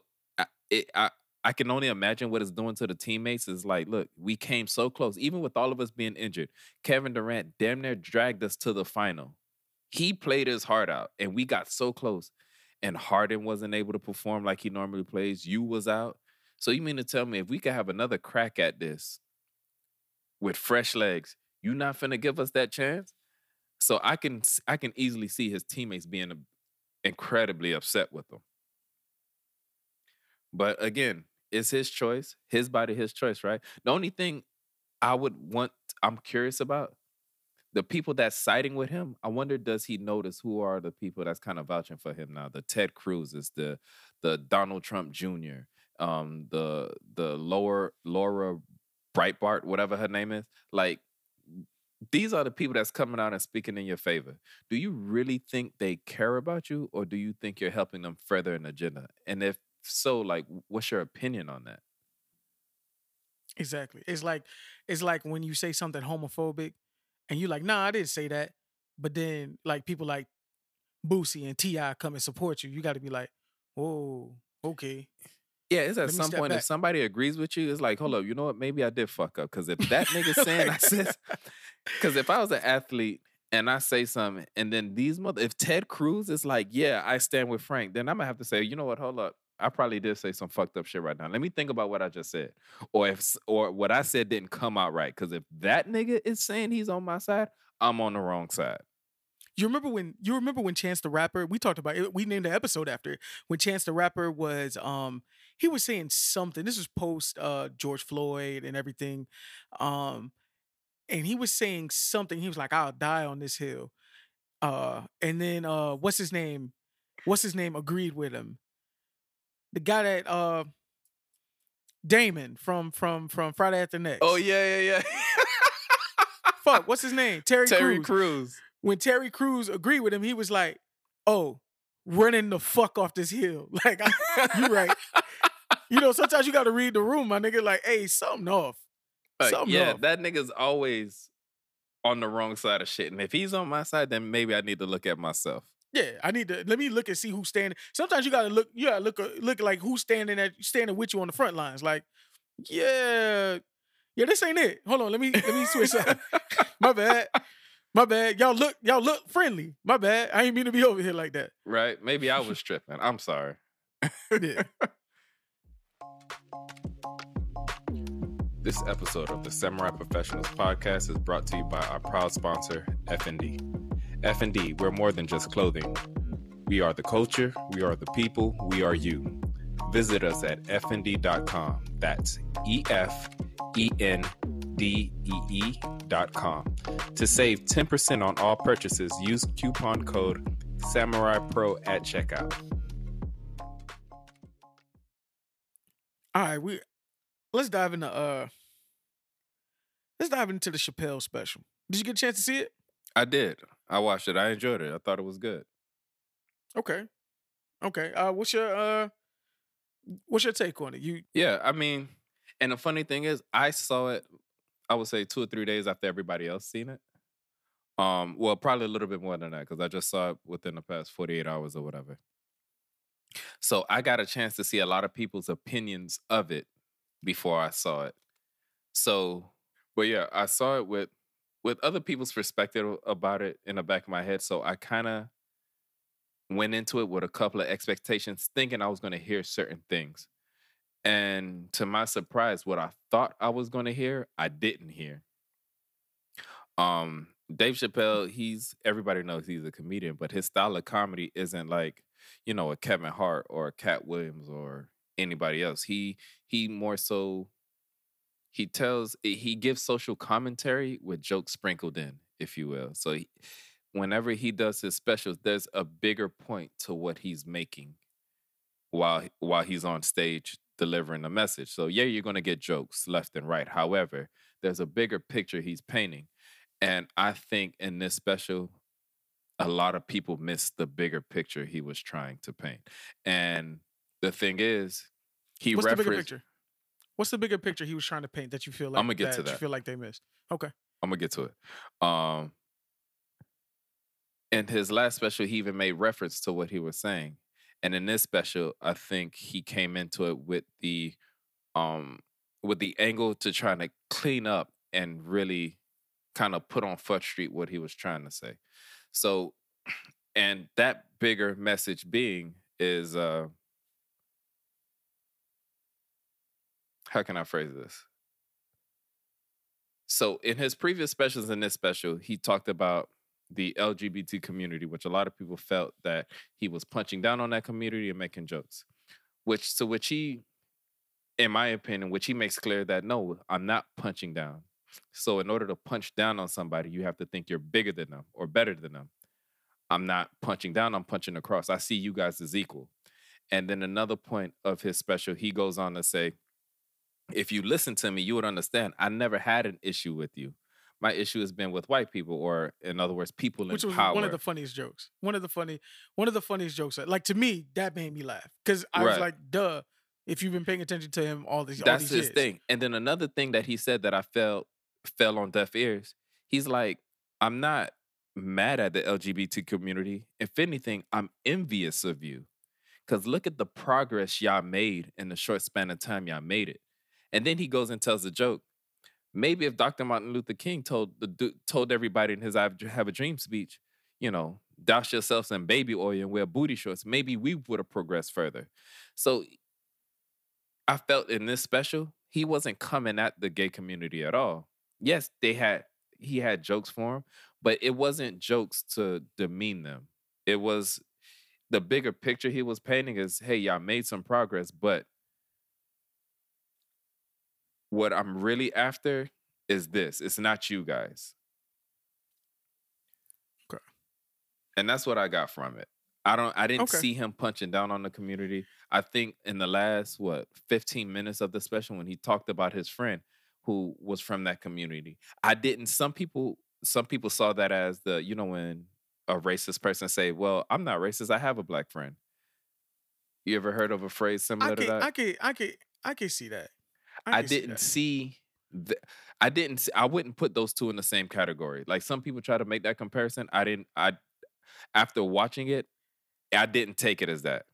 it, I, I can only imagine what it's doing to the teammates. Is like, look, we came so close, even with all of us being injured. Kevin Durant damn near dragged us to the final. He played his heart out, and we got so close. And Harden wasn't able to perform like he normally plays. You was out. So you mean to tell me if we could have another crack at this with fresh legs, you not finna give us that chance? So I can I can easily see his teammates being incredibly upset with him. But again, it's his choice, his body, his choice, right? The only thing I would want, I'm curious about the people that's siding with him. I wonder, does he notice who are the people that's kind of vouching for him now? The Ted Cruz's, the the Donald Trump Jr., um, the the lower Laura Breitbart, whatever her name is. Like these are the people that's coming out and speaking in your favor. Do you really think they care about you, or do you think you're helping them further an agenda? And if so, like, what's your opinion on that? Exactly. It's like it's like when you say something homophobic and you're like, nah, I didn't say that. But then like people like Boosie and T.I. come and support you. You gotta be like, whoa, okay. Yeah, it's at Let some point back. if somebody agrees with you, it's like, hold up, you know what? Maybe I did fuck up. Because if that nigga saying I said, because if I was an athlete and I say something, and then these mother, if Ted Cruz is like, yeah, I stand with Frank, then I'm gonna have to say, you know what? Hold up, I probably did say some fucked up shit right now. Let me think about what I just said, or if or what I said didn't come out right. Because if that nigga is saying he's on my side, I'm on the wrong side. You remember when you remember when Chance the Rapper, we talked about it, we named the episode after when Chance the Rapper was um he was saying something. This was post uh George Floyd and everything. Um and he was saying something. He was like, I'll die on this hill. Uh and then uh what's his name? What's his name agreed with him? The guy that uh Damon from from from Friday After Next. Oh yeah, yeah, yeah. Fuck, what's his name? Terry, Terry Crews. Crews. when Terry Crews agreed with him, he was like, "Oh, running the fuck off this hill." Like, I, you right. You know, sometimes you got to read the room, my nigga. Like, hey, something off. Like, Something yeah, off. that nigga's always on the wrong side of shit. And if he's on my side, then maybe I need to look at myself. Yeah, I need to let me look and see who's standing. Sometimes you gotta look. You gotta look uh, look like who's standing at standing with you on the front lines. Like, yeah, yeah, this ain't it. Hold on, let me let me switch. up. my bad, my bad. Y'all look y'all look friendly. My bad. I ain't mean to be over here like that. Right? Maybe I was tripping. I'm sorry. Yeah. This episode of the Samurai Professionals podcast is brought to you by our proud sponsor, F&D. F&D, we're more than just clothing. We are the culture, we are the people, we are you. Visit us at fnd.com. That's E F E N D E E dot com. To save 10% on all purchases, use coupon code Samurai Pro at checkout. All right, we let's dive into uh let's dive into the Chappelle special. Did you get a chance to see it? I did. I watched it. I enjoyed it. I thought it was good. Okay. Okay. Uh what's your uh what's your take on it? You Yeah, I mean, and the funny thing is, I saw it. I would say two or three days after everybody else seen it. Um, well, probably a little bit more than that because I just saw it within the past forty eight hours or whatever. So I got a chance to see a lot of people's opinions of it before I saw it. So, but yeah, I saw it with with other people's perspective about it in the back of my head. So I kind of went into it with a couple of expectations, thinking I was going to hear certain things. And to my surprise, what I thought I was going to hear, I didn't hear. Um, Dave Chappelle, he's everybody knows he's a comedian, but his style of comedy isn't like, you know, a Kevin Hart or a Katt Williams or anybody else. He he more so he tells eh, he gives social commentary with jokes sprinkled in, if you will. So he, whenever he does his specials, there's a bigger point to what he's making while while he's on stage delivering a message. So yeah, you're gonna get jokes left and right. However, there's a bigger picture he's painting. And I think in this special, a lot of people missed the bigger picture he was trying to paint. And the thing is, he what's the referenced picture? What's the bigger picture he was trying to paint that you feel like I'ma get to You feel like they missed. Okay. I'm gonna get to it. Um, in his last special, he even made reference to what he was saying, and in this special, I think he came into it with the, um, with the angle to trying to clean up and really kind of put on Fudge Street what he was trying to say. So, and that bigger message being is, uh, how can I phrase this? So in his previous specials in this special, he talked about the LGBT community, which a lot of people felt that he was punching down on that community and making jokes. Which to which he, in my opinion, which he makes clear that no, I'm not punching down. So in order to punch down on somebody, you have to think you're bigger than them or better than them. I'm not punching down, I'm punching across. I see you guys as equal. And then another point of his special, he goes on to say, if you listen to me, you would understand I never had an issue with you. My issue has been with white people, or in other words, people in Which was power. one of the funniest jokes. One of the funny one of the funniest jokes. Like to me, that made me laugh. Cause I was Right. like, duh, if you've been paying attention to him all these all That's these his years. thing. And then another thing that he said that I felt fell on deaf ears. He's like, I'm not mad at the LGBT community. If anything, I'm envious of you. Cause look at the progress y'all made in the short span of time y'all made it. And then he goes and tells a joke. Maybe if Dr. Martin Luther King told the told everybody in his "I Have a Dream" speech, you know, douse yourself in baby oil and wear booty shorts, maybe we would have progressed further. So I felt in this special, he wasn't coming at the gay community at all. Yes, they had he had jokes for him, but it wasn't jokes to demean them. It was the bigger picture he was painting is hey, y'all made some progress, but what I'm really after is this. It's not you guys. Okay. And that's what I got from it. I don't I didn't Okay. see him punching down on the community. I think in the last what 15 minutes of the special when he talked about his friend who was from that community. I didn't some people some people saw that as the you know when a racist person say, "Well, I'm not racist. I have a black friend." You ever heard of a phrase similar I to that? I can, I can, I can see that. I didn't see the, I didn't see, I wouldn't put those two in the same category. Like some people try to make that comparison. I didn't I after watching it, I didn't take it as that.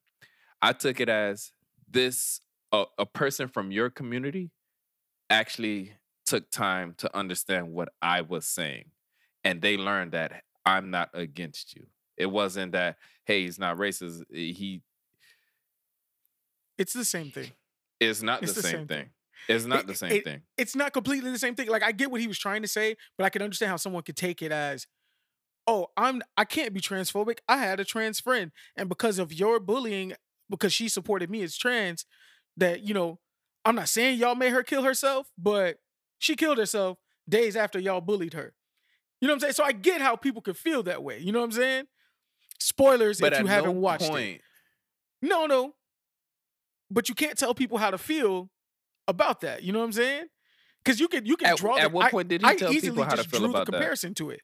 I took it as this a, a person from your community actually took time to understand what I was saying. And they learned that I'm not against you. It wasn't that, hey, he's not racist. Eh, he It's the same thing. It's not It's the, the same, same thing. thing. It's not It- the same it- thing. It's not completely the same thing. Like I get what he was trying to say, but I can understand how someone could take it as, oh, I'm I can't be transphobic. I had a trans friend, and because of your bullying, because she supported me as trans, that you know, I'm not saying y'all made her kill herself, but she killed herself days after y'all bullied her. You know what I'm saying? So I get how people could feel that way. You know what I'm saying? Spoilers But if you haven't no watched it. No, no. But you can't tell people how to feel about that. You know what I'm saying? Because you can you can At, draw. at what point did he I tell easily people how to feel about the that? comparison to it.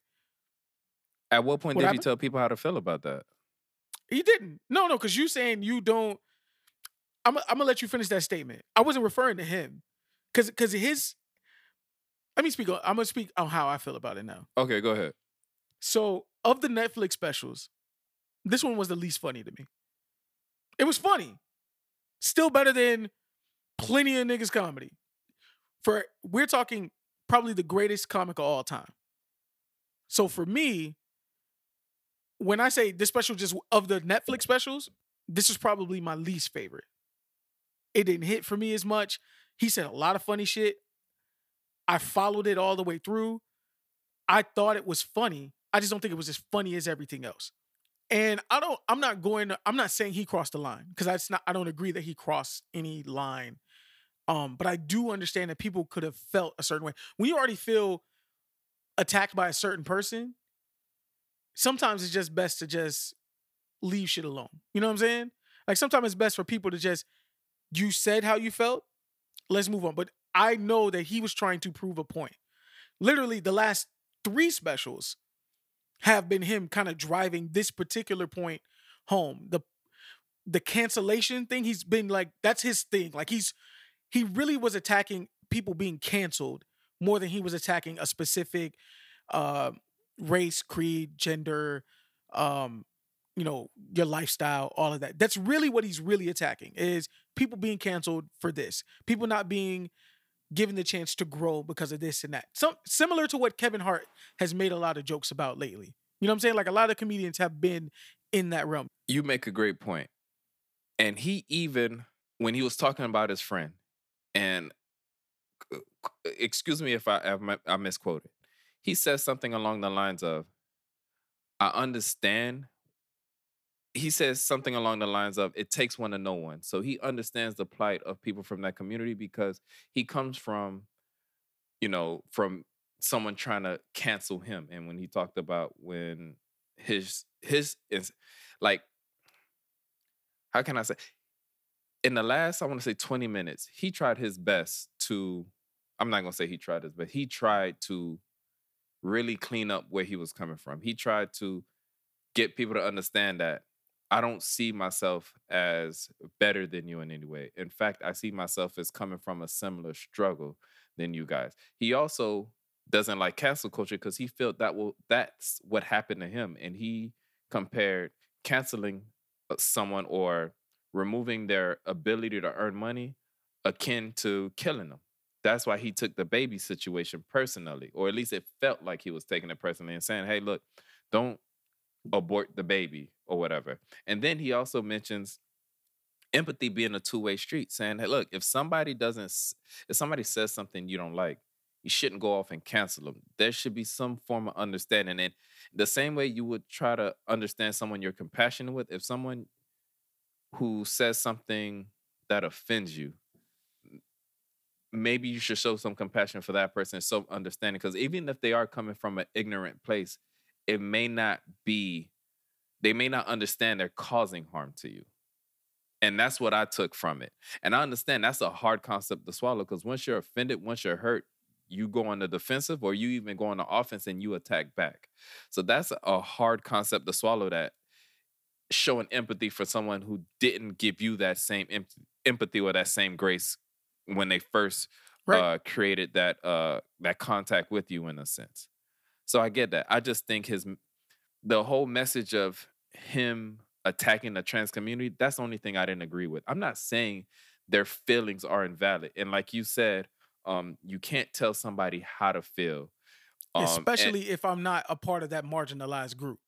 At what point What did happened? he tell people how to feel about that? He didn't. No, no, because you saying you don't. I'm I'm gonna let you finish that statement. I wasn't referring to him, because because his. Let me speak. On, I'm gonna speak on how I feel about it now. Okay, go ahead. So of the Netflix specials, this one was the least funny to me. It was funny. Still better than plenty of niggas comedy. For we're talking probably the greatest comic of all time. So for me, when I say this special just of the Netflix specials, this is probably my least favorite. It didn't hit for me as much. He said a lot of funny shit. I followed it all the way through. I thought it was funny. I just don't think it was as funny as everything else. And I don't I'm not going to, I'm not saying he crossed the line because that's not I don't agree that he crossed any line. Um but I do understand that people could have felt a certain way. When you already feel attacked by a certain person, sometimes it's just best to just leave shit alone. You know what I'm saying? Like sometimes it's best for people to just you said how you felt, let's move on. But I know that he was trying to prove a point. Literally the last 3 specials have been him kind of driving this particular point home. The the cancellation thing, he's been like that's his thing. Like he's he really was attacking people being canceled more than he was attacking a specific uh race, creed, gender, um you know, your lifestyle, all of that. That's really what he's really attacking is people being canceled for this. People not being given the chance to grow because of this and that. Some similar to what Kevin Hart has made a lot of jokes about lately. You know what I'm saying? Like a lot of comedians have been in that realm. You make a great point. And he even, when he was talking about his friend, and excuse me if I, I misquoted, he says something along the lines of, I understand. He says something along the lines of, it takes one to know one. So he understands the plight of people from that community because he comes from, you know, from someone trying to cancel him. And when he talked about when his, his, is like, how can I say? In the last, I want to say 20 minutes, he tried his best to, I'm not going to say he tried his but he tried to really clean up where he was coming from. He tried to get people to understand that I don't see myself as better than you in any way. In fact, I see myself as coming from a similar struggle than you guys. He also doesn't like cancel culture because he felt that will that's what happened to him, and he compared canceling uh, someone or removing their ability to earn money akin to killing them. That's why he took the baby situation personally, or at least it felt like he was taking it personally and saying, hey, look, don't abort the baby or whatever. And then he also mentions empathy being a two-way street, saying, hey, look, if somebody doesn't, if somebody says something you don't like, you shouldn't go off and cancel them. There should be some form of understanding. And the same way you would try to understand someone you're compassionate with, if someone who says something that offends you, maybe you should show some compassion for that person, some understanding. Because even if they are coming from an ignorant place, it may not be, they may not understand they're causing harm to you. And that's what I took from it. And I understand that's a hard concept to swallow because once you're offended, once you're hurt, you go on the defensive or you even go on the offense and you attack back. So that's a hard concept to swallow that showing empathy for someone who didn't give you that same em- empathy or that same grace when they first right. uh, created that uh, that contact with you in a sense. So I get that. I just think his the whole message of him attacking the trans community, that's the only thing I didn't agree with. I'm not saying their feelings are invalid. And like you said, um, you can't tell somebody how to feel. Um, Especially and, if I'm not a part of that marginalized group.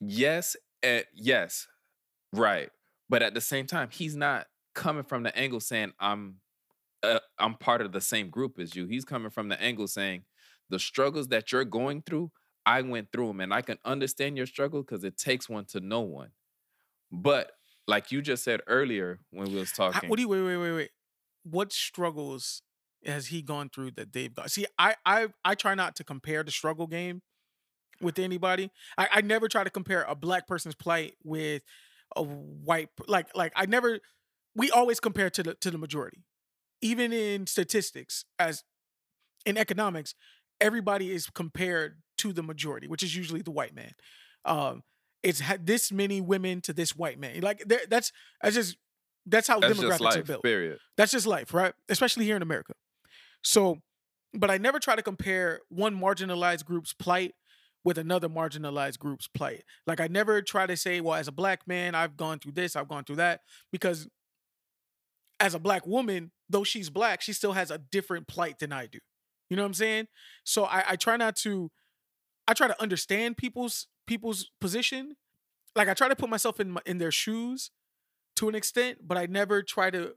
Yes, and yes, right. But at the same time, he's not coming from the angle saying I'm uh, I'm part of the same group as you. He's coming from the angle saying the struggles that you're going through, I went through them, and I can understand your struggle because it takes one to know one. But like you just said earlier when we was talking, what do you wait wait wait wait? What struggles has he gone through that they've got? See, I I I try not to compare the struggle game with anybody. I, I never try to compare a black person's plight with a white like like I never we always compare to the to the majority. Even in statistics, as in economics, everybody is compared to the majority, which is usually the white man. Um, it's had this many women to this white man. Like that's that's just that's how that's demographics life, are built. Period. That's just life, right? Especially here in America. So, but I never try to compare one marginalized group's plight with another marginalized group's plight. Like I never try to say, well, as a black man, I've gone through this, I've gone through that, because as a black woman, though she's black, she still has a different plight than I do. You know what I'm saying? So I, I try not to, I try to understand people's people's position. Like I try to put myself in my, in their shoes to an extent, but I never try to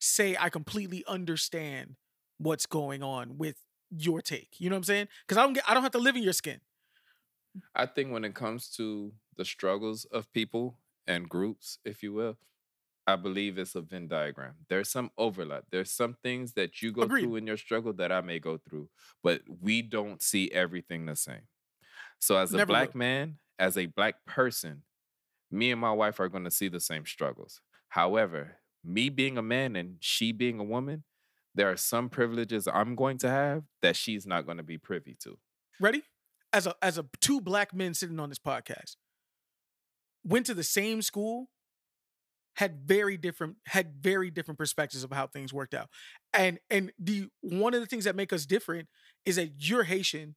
say I completely understand what's going on with your take. You know what I'm saying? Because I don't get, I don't have to live in your skin. I think when it comes to the struggles of people and groups, if you will, I believe it's a Venn diagram. There's some overlap. There's some things that you go Agreed. through in your struggle that I may go through, but we don't see everything the same. So as a black will. man, as a black person, me and my wife are going to see the same struggles. However, me being a man and she being a woman, there are some privileges I'm going to have that she's not going to be privy to. Ready? As a as a two black men sitting on this podcast, went to the same school, had very different had very different perspectives of how things worked out. And and the one of the things that make us different is that you're Haitian,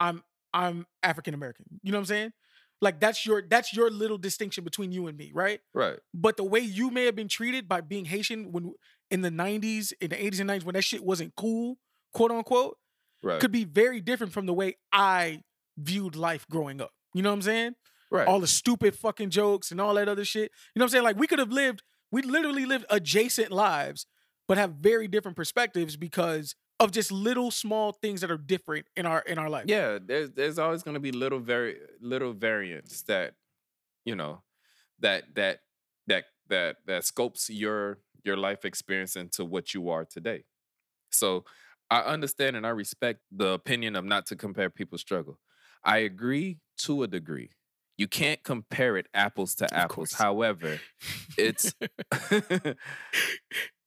I'm I'm African American. You know what I'm saying? Like that's your that's your little distinction between you and me, right? Right. But the way you may have been treated by being Haitian when in the 90s, in the 80s and 90s when that shit wasn't cool, quote unquote, right. could be very different from the way I viewed life growing up. You know what I'm saying? Right. All the stupid fucking jokes and all that other shit. You know what I'm saying? Like we could have lived, we literally lived adjacent lives, but have very different perspectives because of just little small things that are different in our in our life. Yeah, there's there's always gonna be little very little variants that, you know, that that that that that scopes your your life experience into what you are today. So I understand and I respect the opinion of not to compare people's struggle. I agree to a degree you can't compare it apples to apples. However, it's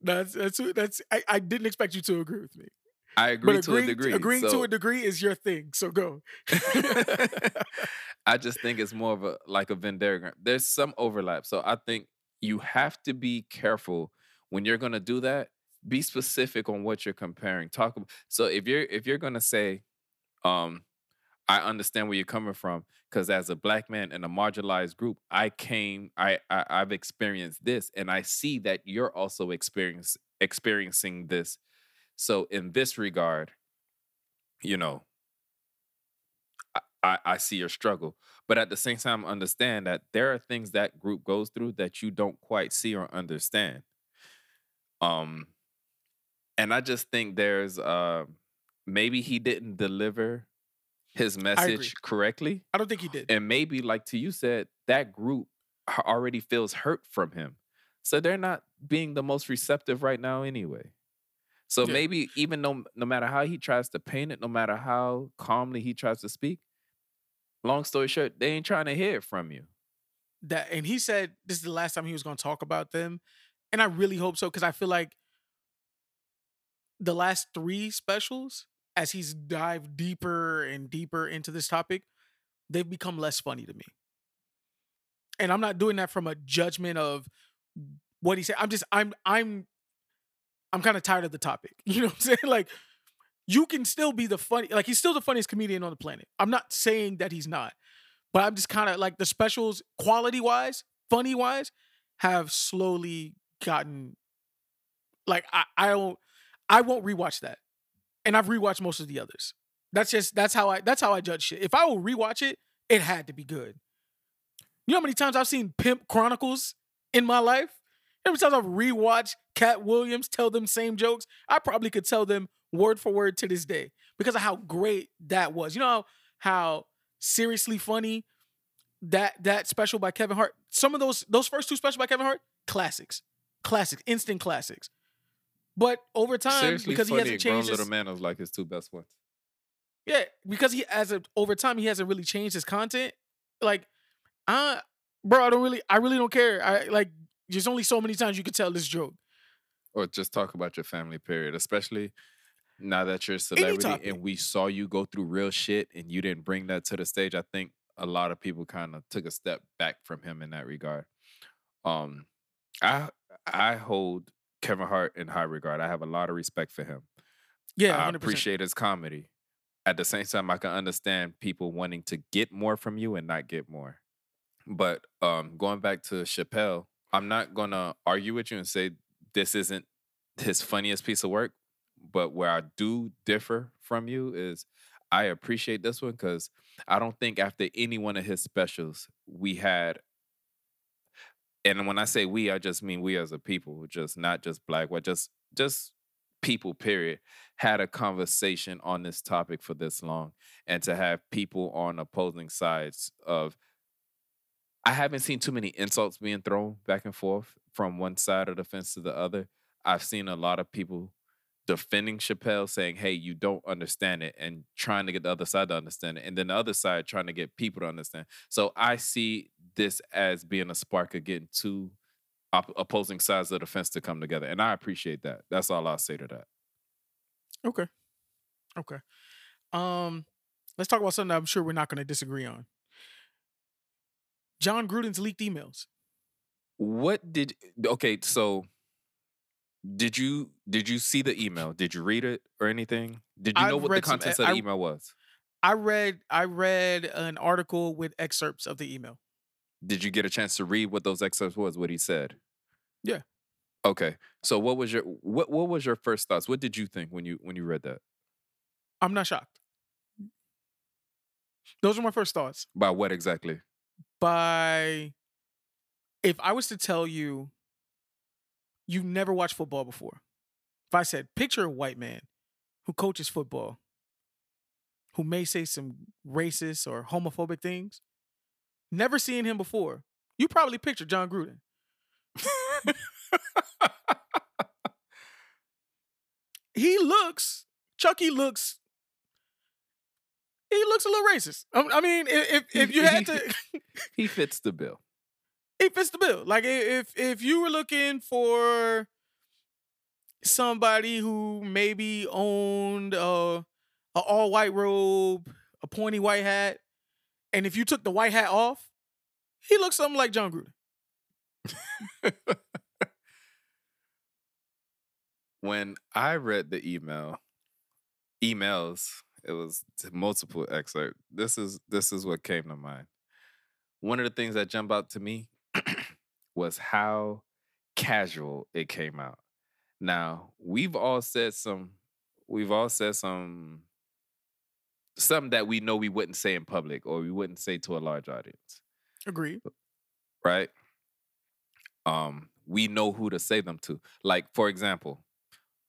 that's that's that's I, I, didn't expect you to agree with me. I agree to a degree. Agreeing so, to a degree is your thing. So go. I just think it's more of a like a Venn diagram. There's some overlap. So I think you have to be careful when you're gonna do that. Be specific on what you're comparing. Talk about so if you're if you're gonna say, um, I understand where you're coming from because as a black man in a marginalized group, I came, I, I I've experienced this, and I see that you're also experience experiencing this. So in this regard, you know, I, I, see your struggle, but at the same time, understand that there are things that group goes through that you don't quite see or understand. Um, and I just think there's uh maybe he didn't deliver his message correctly. I don't think he did. And maybe, like to you said, that group already feels hurt from him. So they're not being the most receptive right now anyway. So Yeah. maybe even no no matter how he tries to paint it, no matter how calmly he tries to speak, long story short, they ain't trying to hear it from you. that and he said this is the last time he was going to talk about them and i really hope so because i feel like the last three specials as he's dived deeper and deeper into this topic they've become less funny to me. And i'm not doing that from a judgment of what he said. I'm just i'm i'm i'm kind of tired of the topic. You know what i'm saying? Like you can still be the funny like he's still the funniest comedian on the planet. I'm not saying that he's not but I'm just kind of like the specials, quality wise, funny wise, have slowly gotten like I, I don't I won't rewatch that. And I've rewatched most of the others. That's just that's how I that's how I judge shit. If I will rewatch it, it had to be good. You know how many times I've seen Pimp Chronicles in my life? Every time I've rewatched Katt Williams tell them same jokes? I probably could tell them word for word to this day because of how great that was. You know how, how seriously funny that that special by Kevin Hart. Some of those those first two specials by Kevin Hart, classics, classics, instant classics. But over time, Seriously, because he hasn't changed, his, little man was like his two best ones. yeah, because he as a over time he hasn't really changed his content. Like, I, bro, I don't really, I really don't care. I like. There's only so many times you could tell this joke. Or just talk about your family, period. Especially now that you're a celebrity and we saw you go through real shit and you didn't bring that to the stage. I think a lot of people kind of took a step back from him in that regard. Um, I I hold Kevin Hart in high regard. I have a lot of respect for him. Yeah, I 100%. appreciate his comedy. At the same time, I can understand people wanting to get more from you and not get more. But um, going back to Chappelle, I'm not gonna argue with you and say this isn't his funniest piece of work. But where I do differ from you is I appreciate this one because I don't think after any one of his specials we had and when I say we, I just mean we as a people, just not just black, but just just people, period, had a conversation on this topic for this long. And to have people on opposing sides of I haven't seen too many insults being thrown back and forth from one side of the fence to the other. I've seen a lot of people defending Chappelle, saying, "Hey, you don't understand it," and trying to get the other side to understand it, and then the other side trying to get people to understand. So I see this as being a spark of getting two op- opposing sides of the fence to come together, and I appreciate that. That's all I'll say to that. Okay. Okay. Um, let's talk about something I'm sure we're not going to disagree on. Jon Gruden's leaked emails. What did okay? So did you did you see the email? Did you read it or anything? Did you know I've what the read some- contents of the I- email was? I read I read an article with excerpts of the email. Did you get a chance to read what those excerpts was? What he said? Yeah. Okay. So what was your what what was your first thoughts? What did you think when you when you read that? I'm not shocked. Those are my first thoughts. By what exactly? By if I was to tell you you've never watched football before. If I said picture a white man who coaches football who may say some racist or homophobic things, never seen him before, you probably picture Jon Gruden. he looks Chucky looks he looks a little racist. I I mean, if if, if you had to he fits the bill. he fits the bill. Like if if you were looking for somebody who maybe owned a, a all white robe, a pointy white hat, and if you took the white hat off, he looks something like Jon Gruden. when I read the email, emails it was multiple excerpt. This is this is what came to mind. One of the things that jumped out to me was how casual it came out. Now, we've all said some we've all said some something that we know we wouldn't say in public or we wouldn't say to a large audience, Agree. right? Um, we know who to say them to. Like, for example,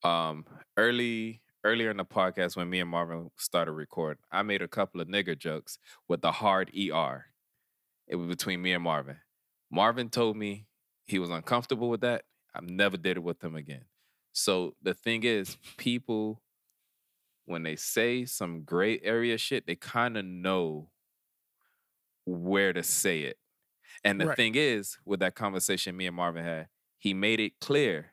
um, early earlier in the podcast when me and Marvin started recording, I made a couple of nigger jokes with the hard ER. It was between me and Marvin. Marvin told me he was uncomfortable with that. I've never did it with him again. So the thing is, people, when they say some gray area shit, they kind of know where to say it. And the Right. thing is, with that conversation me and Marvin had, he made it clear,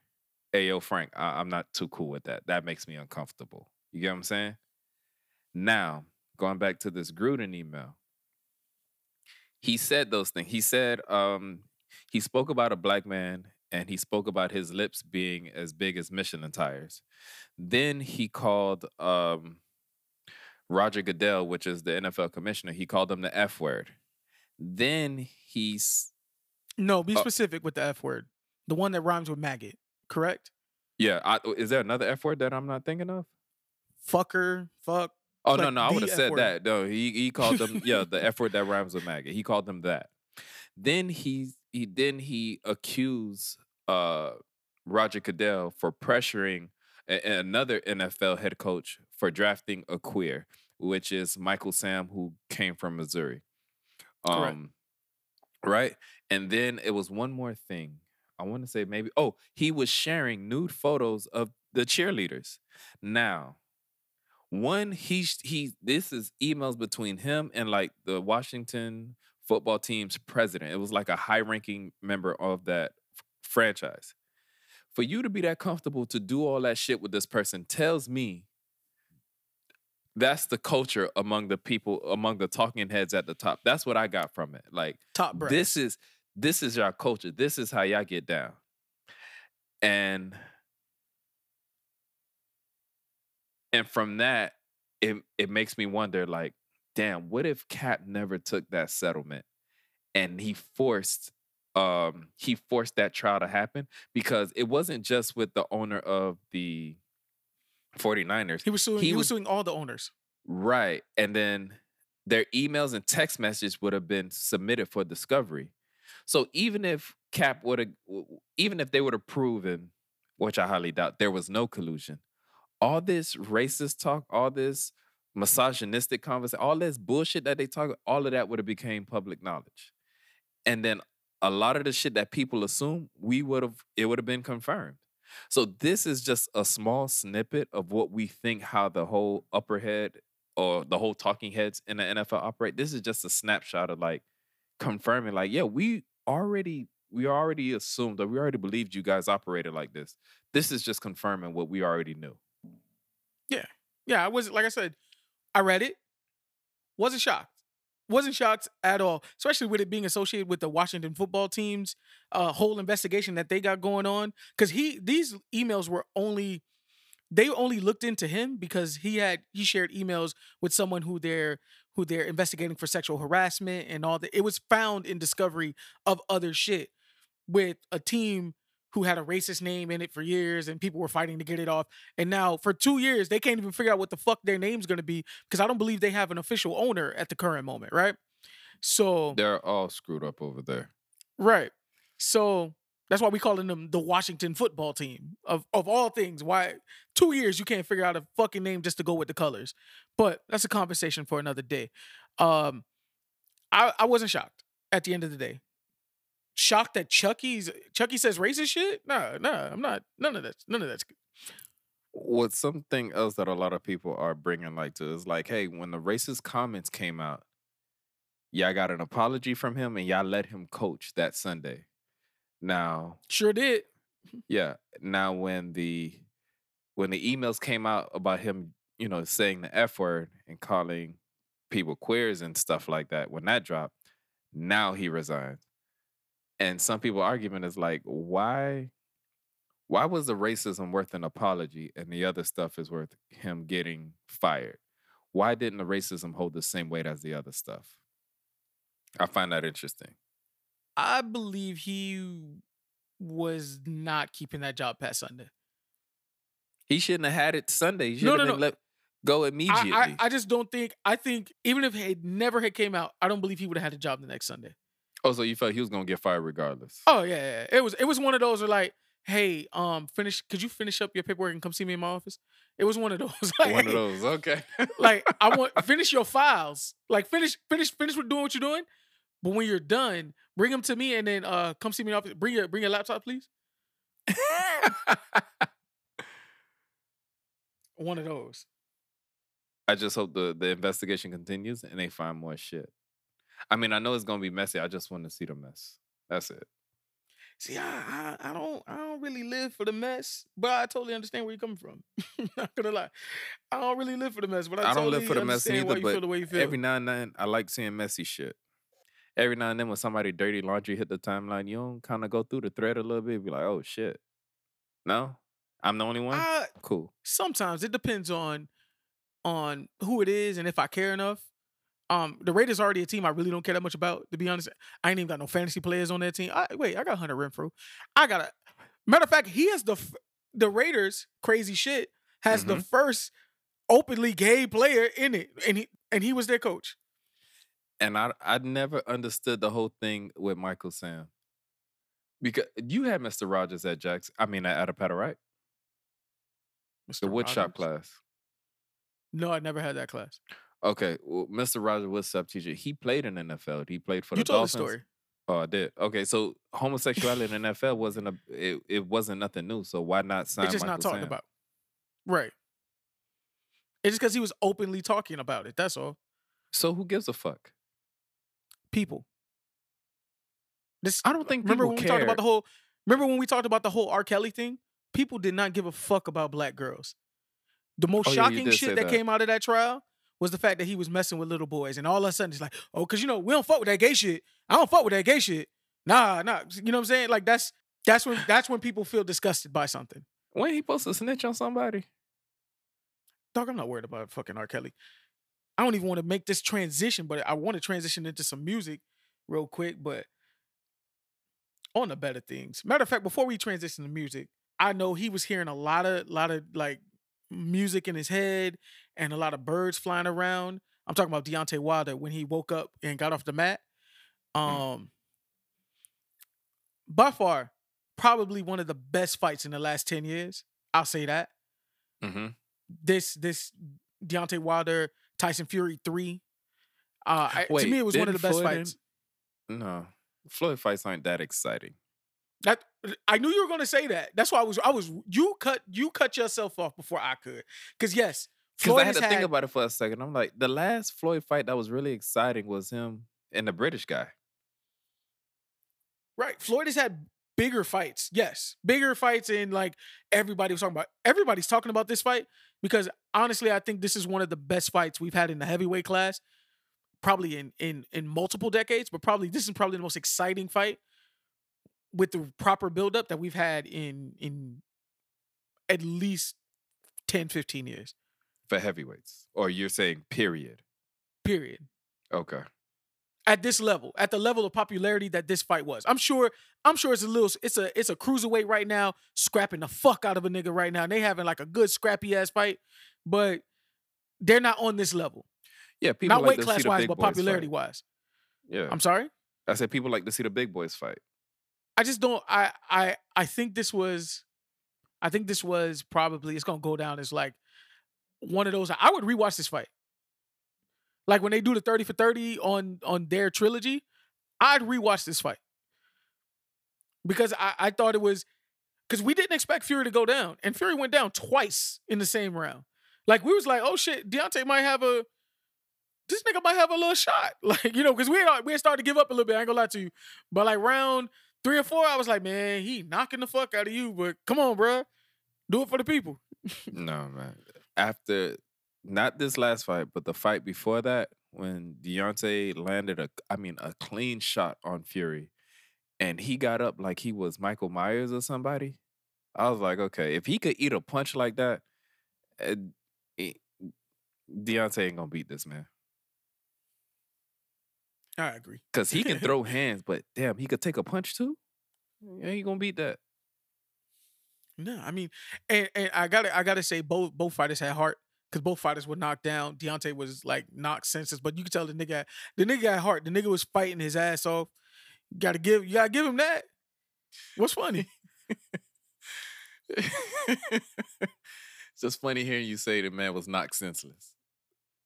hey, yo, Frank, I- I'm not too cool with that. That makes me uncomfortable. You get what I'm saying? Now, going back to this Gruden email, he said those things. He said um, he spoke about a black man and he spoke about his lips being as big as Michelin tires. Then he called um, Roger Goodell, which is the NFL commissioner, he called him the F word. Then he's No, be Uh, specific with the F word. The one that rhymes with maggot. Correct? yeah. I, is there another F word that I'm not thinking of? Fucker, fuck. Oh no, like no, I would have said word. that. No, he he called them yeah the F word that rhymes with maggot. He called them that. Then he he then he accused uh Roger Goodell for pressuring a- another NFL head coach for drafting a queer, which is Michael Sam, who came from Missouri. Correct. Um, right, and then it was one more thing. I want to say maybe. Oh, he was sharing nude photos of the cheerleaders. Now, one he he this is emails between him and like the Washington football team's president. It was like a high-ranking member of that franchise. For you to be that comfortable to do all that shit with this person tells me that's the culture among the people among the talking heads at the top. That's what I got from it. Like Top brass. this is this is your culture. This is how y'all get down. And and from that, it it makes me wonder, like, damn, what if Cap never took that settlement and he forced um he forced that trial to happen? Because it wasn't just with the owner of the 49ers. he was suing he he, was was- suing all the owners. Right. And then their emails and text messages would have been submitted for discovery. So even if Cap would have, even if they would have proven, which I highly doubt, there was no collusion, all this racist talk, all this misogynistic conversation, all this bullshit that they talk, all of that would have became public knowledge. And then a lot of the shit that people assume, we would have, it would have been confirmed. So this is just a small snippet of what we think how the whole upper head or the whole talking heads in the NFL operate. This is just a snapshot of like confirming, like, yeah, we already we already assumed or we already believed you guys operated like this. This is just confirming what we already knew. Yeah. Yeah, I was like I said, I read it, wasn't shocked. Wasn't shocked at all, especially with it being associated with the Washington football team's uh, whole investigation that they got going on. Because he these emails were only they only looked into him because he had he shared emails with someone who they're who they're investigating for sexual harassment and all that. It was found in discovery of other shit with a team who had a racist name in it for years and people were fighting to get it off. And now for two years, they can't even figure out what the fuck their name's gonna be because I don't believe they have an official owner at the current moment, right? So They're all screwed up over there. right. So that's why we calling them the Washington football team. Of of all things, why two years you can't figure out a fucking name just to go with the colors. But that's a conversation for another day. Um I, I wasn't shocked at the end of the day. Shocked that Chucky's Chucky says racist shit? Nah, nah, I'm not. None of that. None of that's What something else that a lot of people are bringing like to is like, hey, when the racist comments came out, y'all got an apology from him and y'all let him coach that Sunday. Now, sure did. Yeah. Now when the when the emails came out about him, you know, saying the F word and calling people queers and stuff like that, when that dropped, now he resigned. And some people argument is like, why why was the racism worth an apology and the other stuff is worth him getting fired? why didn't the racism hold the same weight as the other stuff? I find that interesting. I believe he was not keeping that job past Sunday. He shouldn't have had it Sunday. He should No, have no, no. let go I, immediately. I, I just don't think. I think even if it never had came out, I don't believe he would have had a job the next Sunday. Oh, so you felt he was gonna get fired regardless? Oh yeah, yeah, yeah. it was it was one of those where like, hey, um, finish. Could you finish up your paperwork and come see me in my office? It was one of those. Like, One of those. Okay. like I want finish your files. Like finish finish finish with doing what you're doing. But when you're done, bring them to me and then uh come see me in the office. Bring your bring your laptop, please. One of those. I just hope the the investigation continues and they find more shit. I mean, I know it's gonna be messy. I just want to see the mess. That's it. See, I, I I don't I don't really live for the mess, but I totally understand where you're coming from. Not gonna lie, I don't really live for the mess, but I, I don't live for the mess understand why you feel but the way you feel. Every now and then, I like seeing messy shit. Every now and then, when somebody dirty laundry hit the timeline, you don't kind of go through the thread a little bit. Be like, oh shit. No, I'm the only one. I, cool. sometimes it depends on on who it is and if I care enough. Um, the Raiders are already a team I really don't care that much about. To be honest, I ain't even got no fantasy players on that team. I, wait, I got Hunter Renfrow. I got a matter of fact. He has the the Raiders crazy shit has the Mhm. first openly gay player in it, and he and he was their coach. And I I never understood the whole thing with Michael Sam. Because you had Mr. Rogers at Jackson. I mean at Adapata, right? The Mr. woodshop Rogers? class. No, I never had that class. Okay, well, Mr. Roger was sub teacher. He played in NFL. He played for the you the told Dolphins. the story. Oh, I did. Okay, so homosexuality in the NFL wasn't a it, it wasn't nothing new. So why not sign It's just Michael not talked Sam? about. Right. It's just because he was openly talking about it. That's all. So who gives a fuck? People. This I don't think remember when we talked about the whole remember when we talked about the whole R. Kelly thing? People did not give a fuck about black girls. The most Oh, shocking did shit that, that. came out of that trial was the fact that he was messing with little boys. And all of a sudden it's like, oh, cause you know, we don't fuck with that gay shit. I don't fuck with that gay shit. Nah, nah. You know what I'm saying? Like that's that's when that's when people feel disgusted by something. when he supposed to snitch on somebody? Dog, I'm not worried about fucking R. Kelly. I don't even want to make this transition, but I want to transition into some music real quick, but on the better things. Matter of fact, before we transition to music, I know he was hearing a lot of lot of like music in his head and a lot of birds flying around. I'm talking about Deontay Wilder when he woke up and got off the mat. Um by far, probably one of the best fights in the last 10 years. I'll say that Mm-hmm. this this Deontay Wilder Tyson Fury three. Uh, I, to me, it was one of the best fights. No, Floyd fights aren't that exciting. That I knew you were going to say that. That's why I was. I was. You cut. You cut yourself off before I could. Because yes, Because I had to think about it for a second. I'm like, the last Floyd fight that was really exciting was him and the British guy. right. Floyd has had bigger fights. Yes, bigger fights, and like everybody was talking about. Everybody's talking about this fight because honestly, I think this is one of the best fights we've had in the heavyweight class. Probably in in in multiple decades, but probably this is probably the most exciting fight with the proper buildup that we've had in in at least 10, 15 years. for heavyweights, or you're saying period? Period. Okay. At this level, at the level of popularity that this fight was. I'm sure, I'm sure it's a little it's a it's a cruiserweight right now, scrapping the fuck out of a nigga right now. And they having like a good scrappy ass fight, but they're not on this level. Yeah, people not like weight class wise, but popularity fight. wise. Yeah, I'm sorry? I said people like to see the big boys fight. I just don't I I I think this was I think this was probably it's gonna go down as like one of those I would rewatch this fight. Like when they do the 30 for 30 on on their trilogy, I'd rewatch this fight. Because I, I thought it was because we didn't expect Fury to go down. And Fury went down twice in the same round. Like we was like, oh shit, Deontay might have a this nigga might have a little shot. Like, you know, because we had we had started to give up a little bit. I ain't gonna lie to you. But like round three or four, I was like, man, he knocking the fuck out of you. But come on, bro, Do it for the people. No, man. After not this last fight, but the fight before that, when Deontay landed a, I mean, a clean shot on Fury, and he got up like he was Michael Myers or somebody. I was like, okay, if he could eat a punch like that, eh, eh, Deontay ain't gonna beat this man I agree. because he can throw hands, but damn, he could take a punch too. Yeah, he gonna beat that. No, I mean, and, and I gotta I gotta say both both fighters had heart because both fighters were knocked down. Deontay was like knocked senseless, but you can tell the nigga the nigga had heart. The nigga was fighting his ass off. You gotta give you gotta give him that. What's funny? it's just funny hearing you say the man was knocked senseless.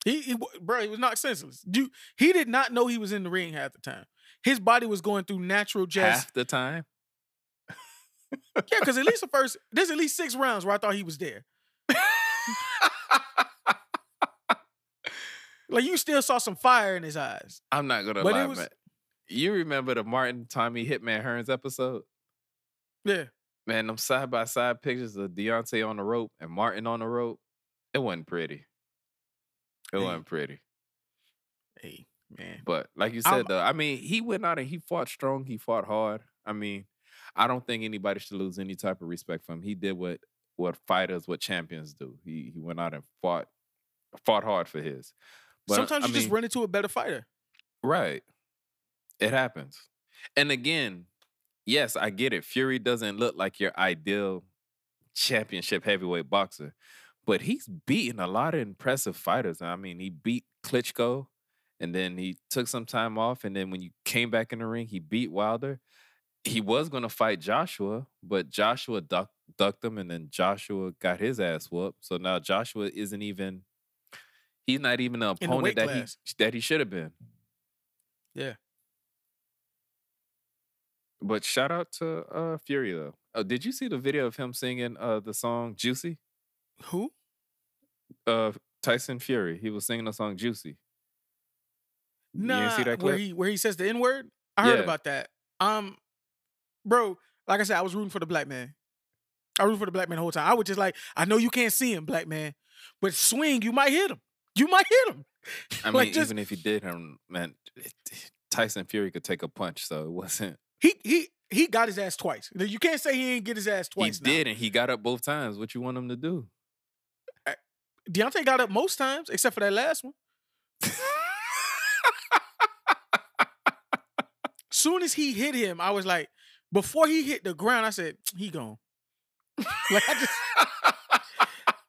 He, he bro, he was not senseless. You, he did not know he was in the ring half the time. His body was going through natural just Half the time. yeah, because at least the first there's at least six rounds where I thought he was there. Like you still saw some fire in his eyes. I'm not gonna But lie, was- man. You remember the Martin Tommy Hitman Hearns episode? Yeah. Man, them side by side pictures of Deontay on the rope and Martin on the rope, it wasn't pretty. It wasn't pretty. Hey, man. But like you I'm- said, though, I mean, he went out and he fought strong. He fought hard. I mean, I don't think anybody should lose any type of respect for him. He did what what fighters, what champions do. He he went out and fought fought hard for his. But, Sometimes I you just run into a better fighter. Right. It happens. And again, yes, I get it. Fury doesn't look like your ideal championship heavyweight boxer, but he's beaten a lot of impressive fighters. I mean, he beat Klitschko and then he took some time off. And then when you came back in the ring, he beat Wilder. He was going to fight Joshua, but Joshua duck, ducked him and then Joshua got his ass whooped. So now Joshua isn't even. He's not even the In the weight opponent that he that he should have been. Yeah. But shout out to uh Fury though. Oh, did you see the video of him singing uh the song Juicy? Who? Uh Tyson Fury. He was singing the song Juicy. Nah, didn't see that where he where he says the N word. I heard Yeah. about that. Um, bro, like I said, I was rooting for the black man. I rooted for the black man the whole time. I was just like, I know you can't see him, black man, but swing, you might hit him. You might hit him. I Like, mean, just- even if he did him, man, Tyson Fury could take a punch, so it wasn't. He he he got his ass twice. You can't say he ain't get his ass twice. he now. did, and he got up both times. What you want him to do? Deontay got up most times, except for that last one. Soon as he hit him, I was like, before he hit the ground, I said, he gone. like I just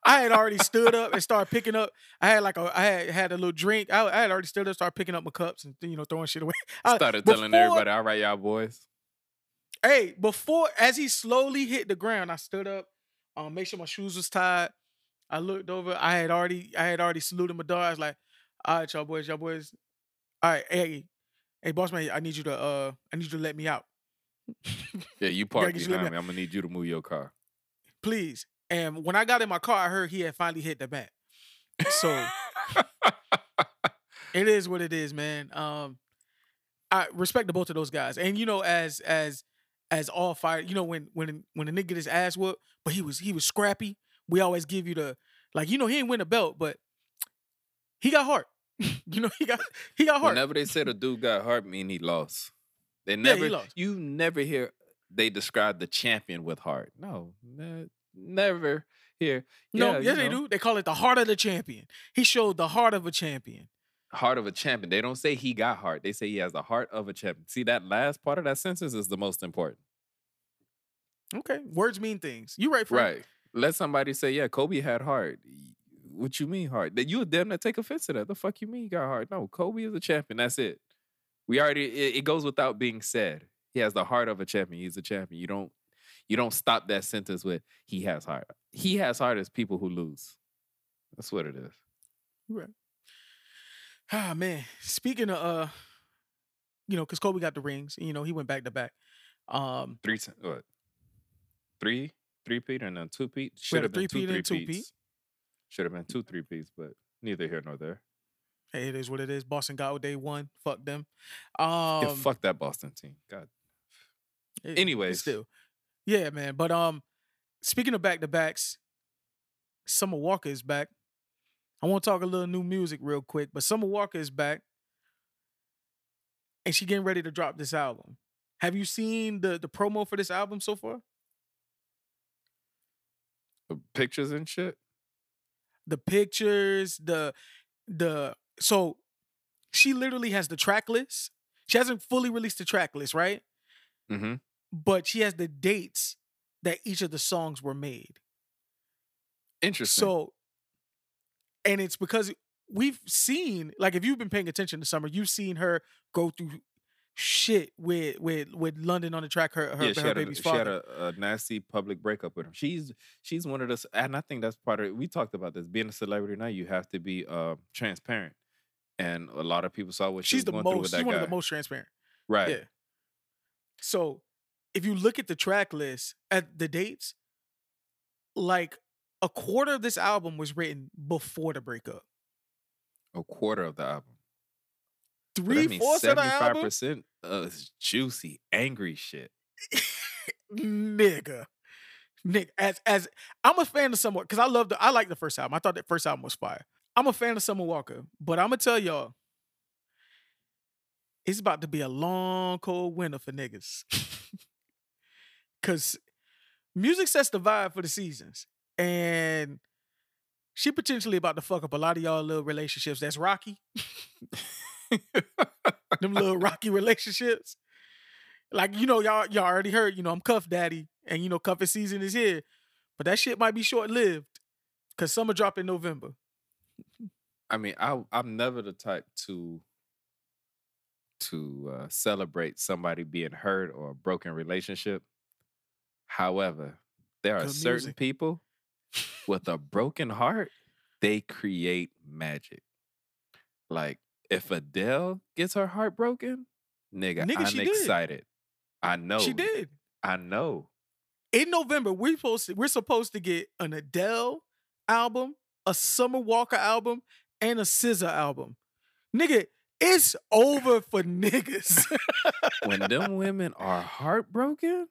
I had already stood up and started picking up. I had like a I had had a little drink. I, I had already stood up, started picking up my cups and you know throwing shit away. I- Started telling before- everybody, "All right, y'all boys." Hey, before as he slowly hit the ground, I stood up, um, make sure my shoes was tied. I looked over. I had already, I had already saluted my dog. I was like, "All right, y'all boys, y'all boys. All right, hey, hey, boss man, I need you to, uh, I need you to let me out, Yeah, you park behind lit me. I'm gonna need you to move your car. please." And when I got in my car, I heard he had finally hit the mat. So it is what it is, man. Um, I respect the both of those guys, and you know, as as as all fire, you know, when when when a nigga get his ass whooped, but he was he was scrappy. We always give you the like, you know, he ain't win a belt, but he got heart. you know, he got he got heart. Whenever they said a dude got hurt, mean he lost. They he never, lost. you never hear they describe the champion with heart. No, ne- never hear. no, yeah, they know, do. They call it the heart of the champion. He showed the heart of a champion. Heart of a champion. They don't say he got heart. They say he has the heart of a champion. See that last part of that sentence is the most important. Okay, words mean things. You right, friend. Right. Let somebody say, yeah, Kobe had heart. What you mean heart? That you would damn near take offense to that. The fuck you mean he got heart? No, Kobe is a champion. That's it. We already it, it goes without being said. He has the heart of a champion. He's a champion. You don't you don't stop that sentence with he has heart. He has heart as people who lose. That's what it is. Right. Ah man. Speaking of uh, you know, because Kobe got the rings, you know, he went back to back. Um, Three what? Three three peat and then two peat. We Should have been two two-peat. peats. Should have been two three peats, but neither here nor there. hey, it is what it is. Boston got what they won. Fuck them. yeah, Um, fuck that Boston team. God. it- Anyways. still, yeah, man. But um, speaking of back to backs, Summer Walker is back. I want to talk a little new music real quick, but Summer Walker is back, and she getting ready to drop this album. Have you seen the the promo for this album so far? The pictures and shit. the pictures, the the so she literally has the track list. She hasn't fully released the track list, right? Mm-hmm. But she has the dates that each of the songs were made. Interesting. So, and it's because we've seen, like, if you've been paying attention this summer, you've seen her go through shit with with with London on the track. Her her, yeah, she her had, a, baby's she father. had a, a nasty public breakup with him. She's she's one of those, and I think that's part of it. We talked about this. Being a celebrity now, you have to be uh, transparent, and a lot of people saw what she she's was the going through with most. She's one guy. of the most transparent. right. Yeah. So, if you look at the track list at the dates, like a quarter of this album was written before the breakup. A quarter of the album. Three fourths of the album, percent is juicy, angry shit. nigga. Nick, as as I'm a fan of someone because I love the I like the first album. I thought that first album was fire. I'm a fan of Summer Walker, but I'm gonna tell y'all, it's about to be a long, cold winter for niggas. Cause music sets the vibe for the seasons. And she potentially about to fuck up a lot of y'all little relationships that's rocky. Them little rocky relationships. Like, you know, y'all y'all already heard, you know, I'm cuff daddy, and you know, cuffing season is here. But that shit might be short lived. Cause summer drop in November. I mean, I I'm never the type to to uh, celebrate somebody being hurt or a broken relationship. However, there are Good certain music. people with a broken heart, they create magic. Like if Adele gets her heart broken, nigga, Nigga, I'm she did. excited. I know. She did. I know. in November, we're supposed to, we're supposed to get an Adele album, a Summer Walker album, and a SZA album. Nigga, it's over for niggas. When them women are heartbroken,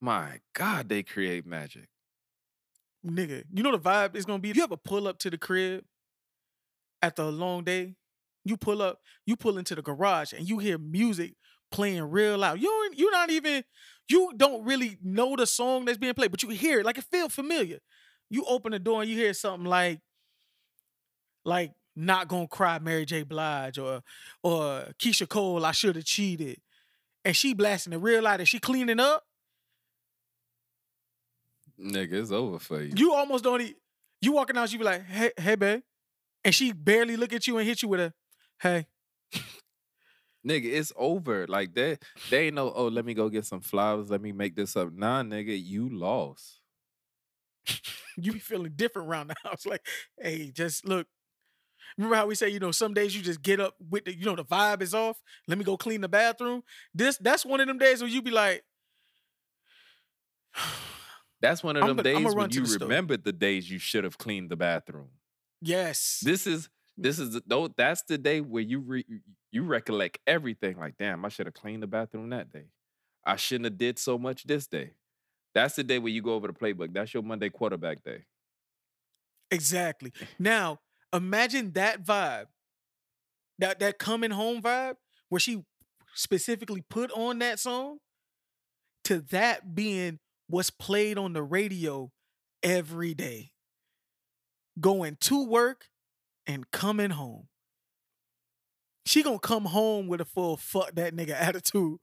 my God, they create magic. Nigga, you know the vibe is gonna be. You ever pull up to the crib after a long day? You pull up, you pull into the garage, and you hear music playing real loud. You you're not even, you don't really know the song that's being played, but you hear it like it feels familiar. You open the door and you hear something like, like "Not Gonna Cry," Mary J. Blige, or or Keyshia Cole, "I Should Have Cheated," and she blasting it real loud, and she cleaning up. Nigga, it's over for you. You almost don't. e you walking out, you be like, "Hey, hey, babe," and she barely look at you and hit you with a, "Hey." Nigga, it's over. Like they they ain't no, oh, let me go get some flowers. Let me make this up. Nah, nigga, you lost. You be feeling different around the house. Like, hey, just look. Remember how we say, you know, some days you just get up with the, you know, the vibe is off. Let me go clean the bathroom. This that's one of them days where you be like, That's one of them days when you remembered the days you should have cleaned the bathroom. Yes. This is hmm. this is the- though that's the day where you re, you recollect everything. Like, damn, I should have cleaned the bathroom that day. I shouldn't have did so much this day. That's the day where you go over the playbook. That's your Monday quarterback day. Exactly. Now, imagine that vibe, that that coming home vibe, where she specifically put on that song, to that being what's played on the radio every day. Going to work and coming home. She gonna come home with a full fuck that nigga attitude.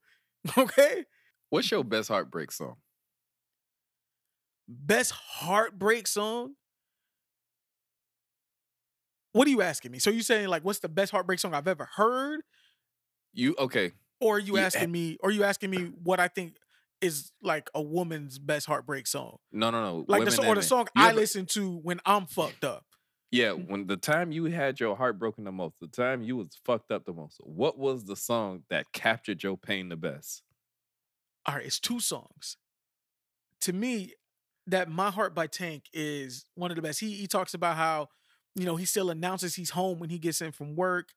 Okay? What's your best heartbreak song? Best heartbreak song. What are you asking me? So you saying like what's the best heartbreak song I've ever heard? You okay? Or are you Yeah. asking eh me or are you asking me what I think is like a woman's best heartbreak song? No, no, no. Like the women song or the song I ever- listen to when I'm fucked up. Yeah, when the time you had your heart broken the most, the time you was fucked up the most, what was the song that captured your pain the best? All right, it's two songs. To me, that My Heart by Tank is one of the best. He he talks about how, you know, he still announces he's home when he gets in from work.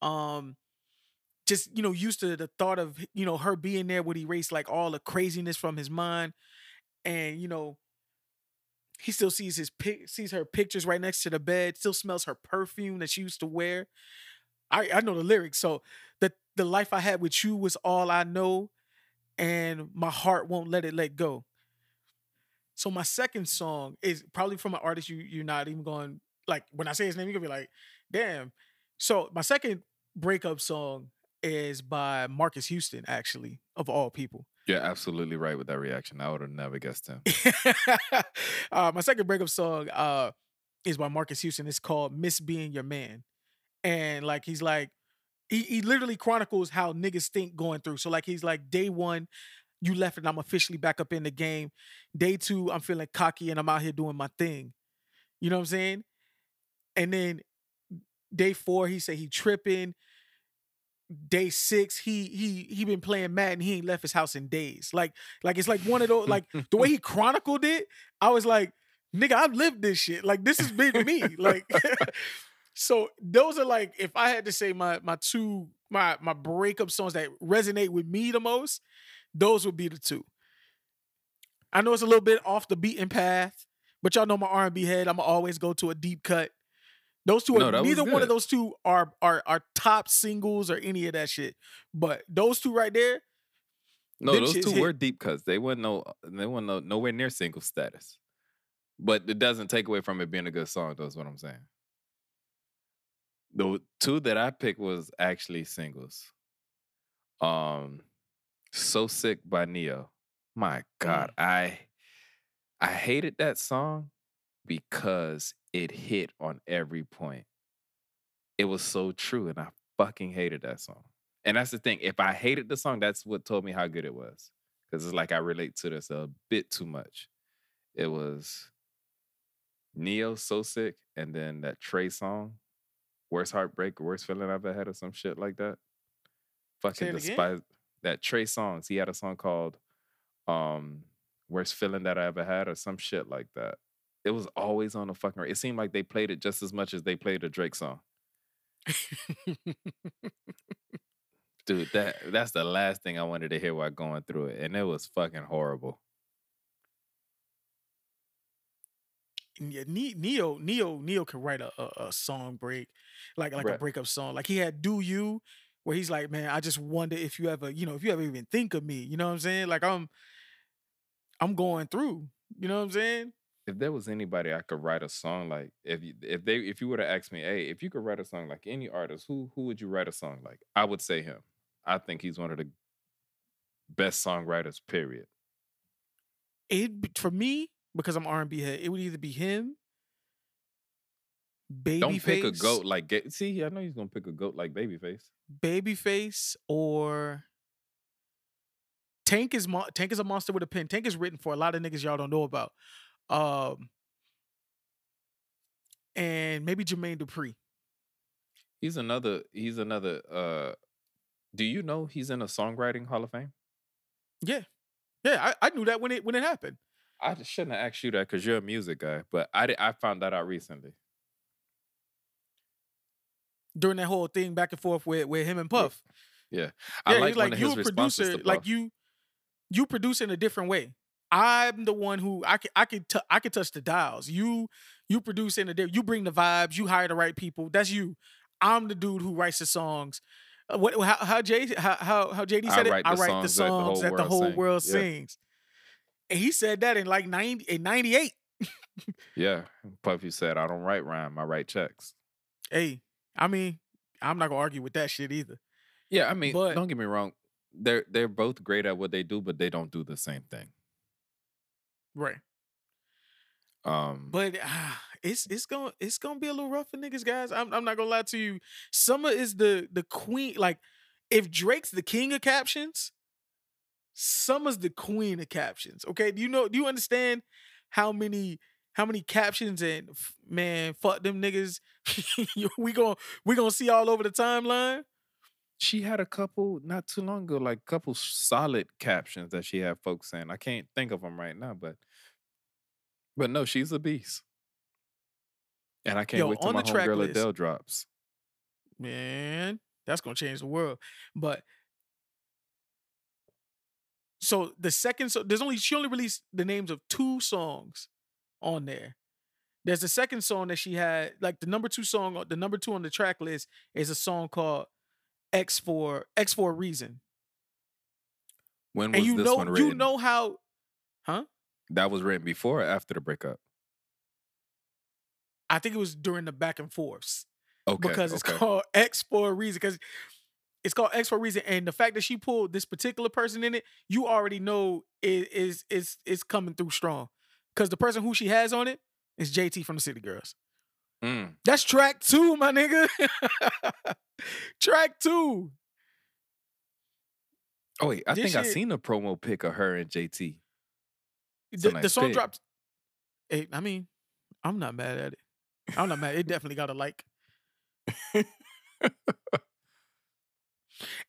Um just, you know, used to the thought of, you know, her being there would erase like all the craziness from his mind. And, you know, he still sees his pic sees her pictures right next to the bed, still smells her perfume that she used to wear. I, I know the lyrics. So the the life I had with you was all I know, and my heart won't let it let go. So my second song is probably from an artist you you're not even going like when I say his name, you're gonna be like, damn. So my second breakup song is by Marques Houston, actually, of all people. You're absolutely right with that reaction. I would have never guessed him. uh, my second breakup song uh, is by Marques Houston. It's called Miss Being Your Man. And like he's like, he, he literally chronicles how niggas think going through. So like he's like, day one, you left and I'm officially back up in the game. Day two, I'm feeling cocky and I'm out here doing my thing. You know what I'm saying? And then day four, he said he tripping day six, he he he been playing Madden. He ain't left his house in days. Like like it's like one of those like the way he chronicled it. I was like, nigga, I've lived this shit. Like this has been me. Like so those are like if I had to say my my two my my breakup songs that resonate with me the most, those would be the two. I know it's a little bit off the beaten path, but y'all know my R and B head. I'm always go to a deep cut. Those two are no, neither one of those two are are are top singles or any of that shit. But those two right there. No, those two hit. were deep cuts. They weren't no they weren't no, nowhere near single status. But it doesn't take away from it being a good song, though, is what I'm saying. The two that I picked was actually singles. Um So Sick by Ne-Yo. My God, mm. I I hated that song because it hit on every point. It was so true, and I fucking hated that song. And that's the thing. If I hated the song, that's what told me how good it was. Because it's like I relate to this a bit too much. It was Ne-Yo so sick, and then that Trey song, worst heartbreak, worst feeling I've ever had, or some shit like that. Fucking despise that Trey Songz. He had a song called um Worst Feeling That I Ever Had, or some shit like that it was always on the fucking. It seemed like they played it just as much as they played a Drake song. Dude, that that's the last thing I wanted to hear while going through it, and it was fucking horrible. Yeah, Ne-Yo, Ne-Yo, Ne-Yo can write a, a, a song break, like like right. a breakup song. Like he had "Do You," where he's like, "Man, I just wonder if you ever, you know, if you ever even think of me." You know what I'm saying? Like I'm, I'm going through. You know what I'm saying? If there was anybody I could write a song like, if you, if they if you were to ask me, hey, if you could write a song like any artist, who who would you write a song like? I would say him. I think he's one of the best songwriters. Period. It for me because I'm R and B head. It would either be him. Babyface. Don't pick a goat like. See, I know he's gonna pick a goat like Babyface. Babyface or Tank is mo- Tank is a monster with a pen. Tank is written for a lot of niggas y'all don't know about. Um, and maybe Jermaine Dupri. He's another. He's another. Uh, do you know he's in a songwriting Hall of Fame? Yeah, yeah. I, I knew that when it when it happened. I shouldn't have asked you that because you're a music guy, but I I found that out recently during that whole thing back and forth with with him and Puff. Yeah, I yeah, like, like you a producer, like you you produce in a different way. I'm the one who I can I can t- I can touch the dials. You you produce in the day. You bring the vibes. You hire the right people. That's you. I'm the dude who writes the songs. Uh, what how how Jay how how, how JD said I it? I write the songs that the whole, that the whole world yeah. sings. And he said that in like 90 in 98. yeah. Puffy said, I don't write rhyme, I write checks. Hey, I mean, I'm not gonna argue with that shit either. Yeah, I mean, but, don't get me wrong. They're they're both great at what they do, but they don't do the same thing. Right. Um, but uh, it's it's gonna it's gonna be a little rough for niggas, guys. I'm I'm not gonna lie to you. Summer is the the queen. Like, if Drake's the king of captions, Summer's the queen of captions. Okay, do you know? Do you understand how many how many captions and man, fuck them niggas. we gonna we gonna see all over the timeline she had a couple not too long ago, like a couple solid captions that she had folks saying. I can't think of them right now, but but no, she's a beast. And I can't Yo, wait till my homegirl Adele drops. Man, that's gonna change the world. But so the second so there's only she only released the names of two songs on there. There's the second song that she had, like the number two song, uh, the number two on the track list is a song called X for X for a reason. When was and you this know, one written? You know how, huh? That was written before or after the breakup? I think it was during the back and forths Okay. because it's okay. called X for a reason. Because it's called X for a reason, and the fact that she pulled this particular person in it, you already know it is is is coming through strong. Because the person who she has on it is JT from the City Girls. Mm. That's track two, my nigga. track two. Oh wait, I This think I seen a promo pic of her and JT. It's a The, the song pic. dropped. Hey, I mean, I'm not mad at it. I'm not mad. It definitely got a like.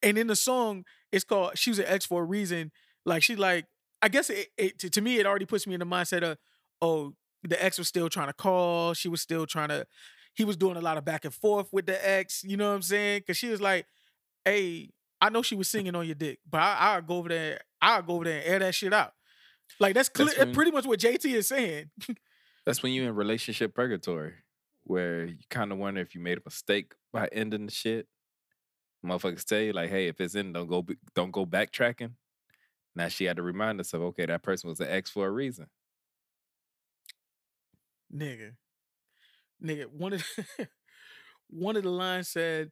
and in the song, it's called "She Was an X for a Reason." Like she like, I guess it, it to, to me it already puts me in the mindset of, oh, the ex was still trying to call. She was still trying to. He was doing a lot of back and forth with the ex. You know what I'm saying? Because she was like, hey, I know she was singing on your dick, but I, I'll go over there. I'll go over there and air that shit out. Like that's, clear, That's when- pretty much what JT is saying. That's when you're in relationship purgatory, where you kind of wonder if you made a mistake by ending the shit. Motherfuckers tell you like, hey, if it's in, don't go, don't go backtracking. Now she had to remind herself, okay, that person was an ex for a reason. Nigga, nigga. One of the, one of the lines said,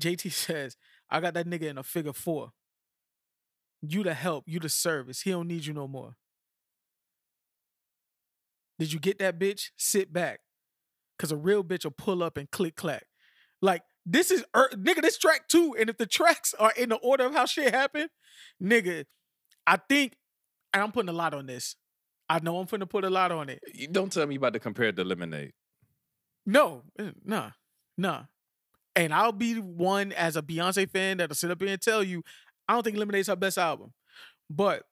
JT says, "I got that nigga in a figure four. You the help, you the service. He don't need you no more. Did you get that bitch? Sit back, cause a real bitch will pull up and click clack. Like this is er, nigga. This track too. And if the tracks are in the order of how shit happened, nigga, I think, and I'm putting a lot on this. I know I'm finna put a lot on it. You don't tell me you about to compare it to Lemonade. No, eh, nah, nah. And I'll be one as a Beyonce fan that'll sit up here and tell you, I don't think Lemonade's her best album. But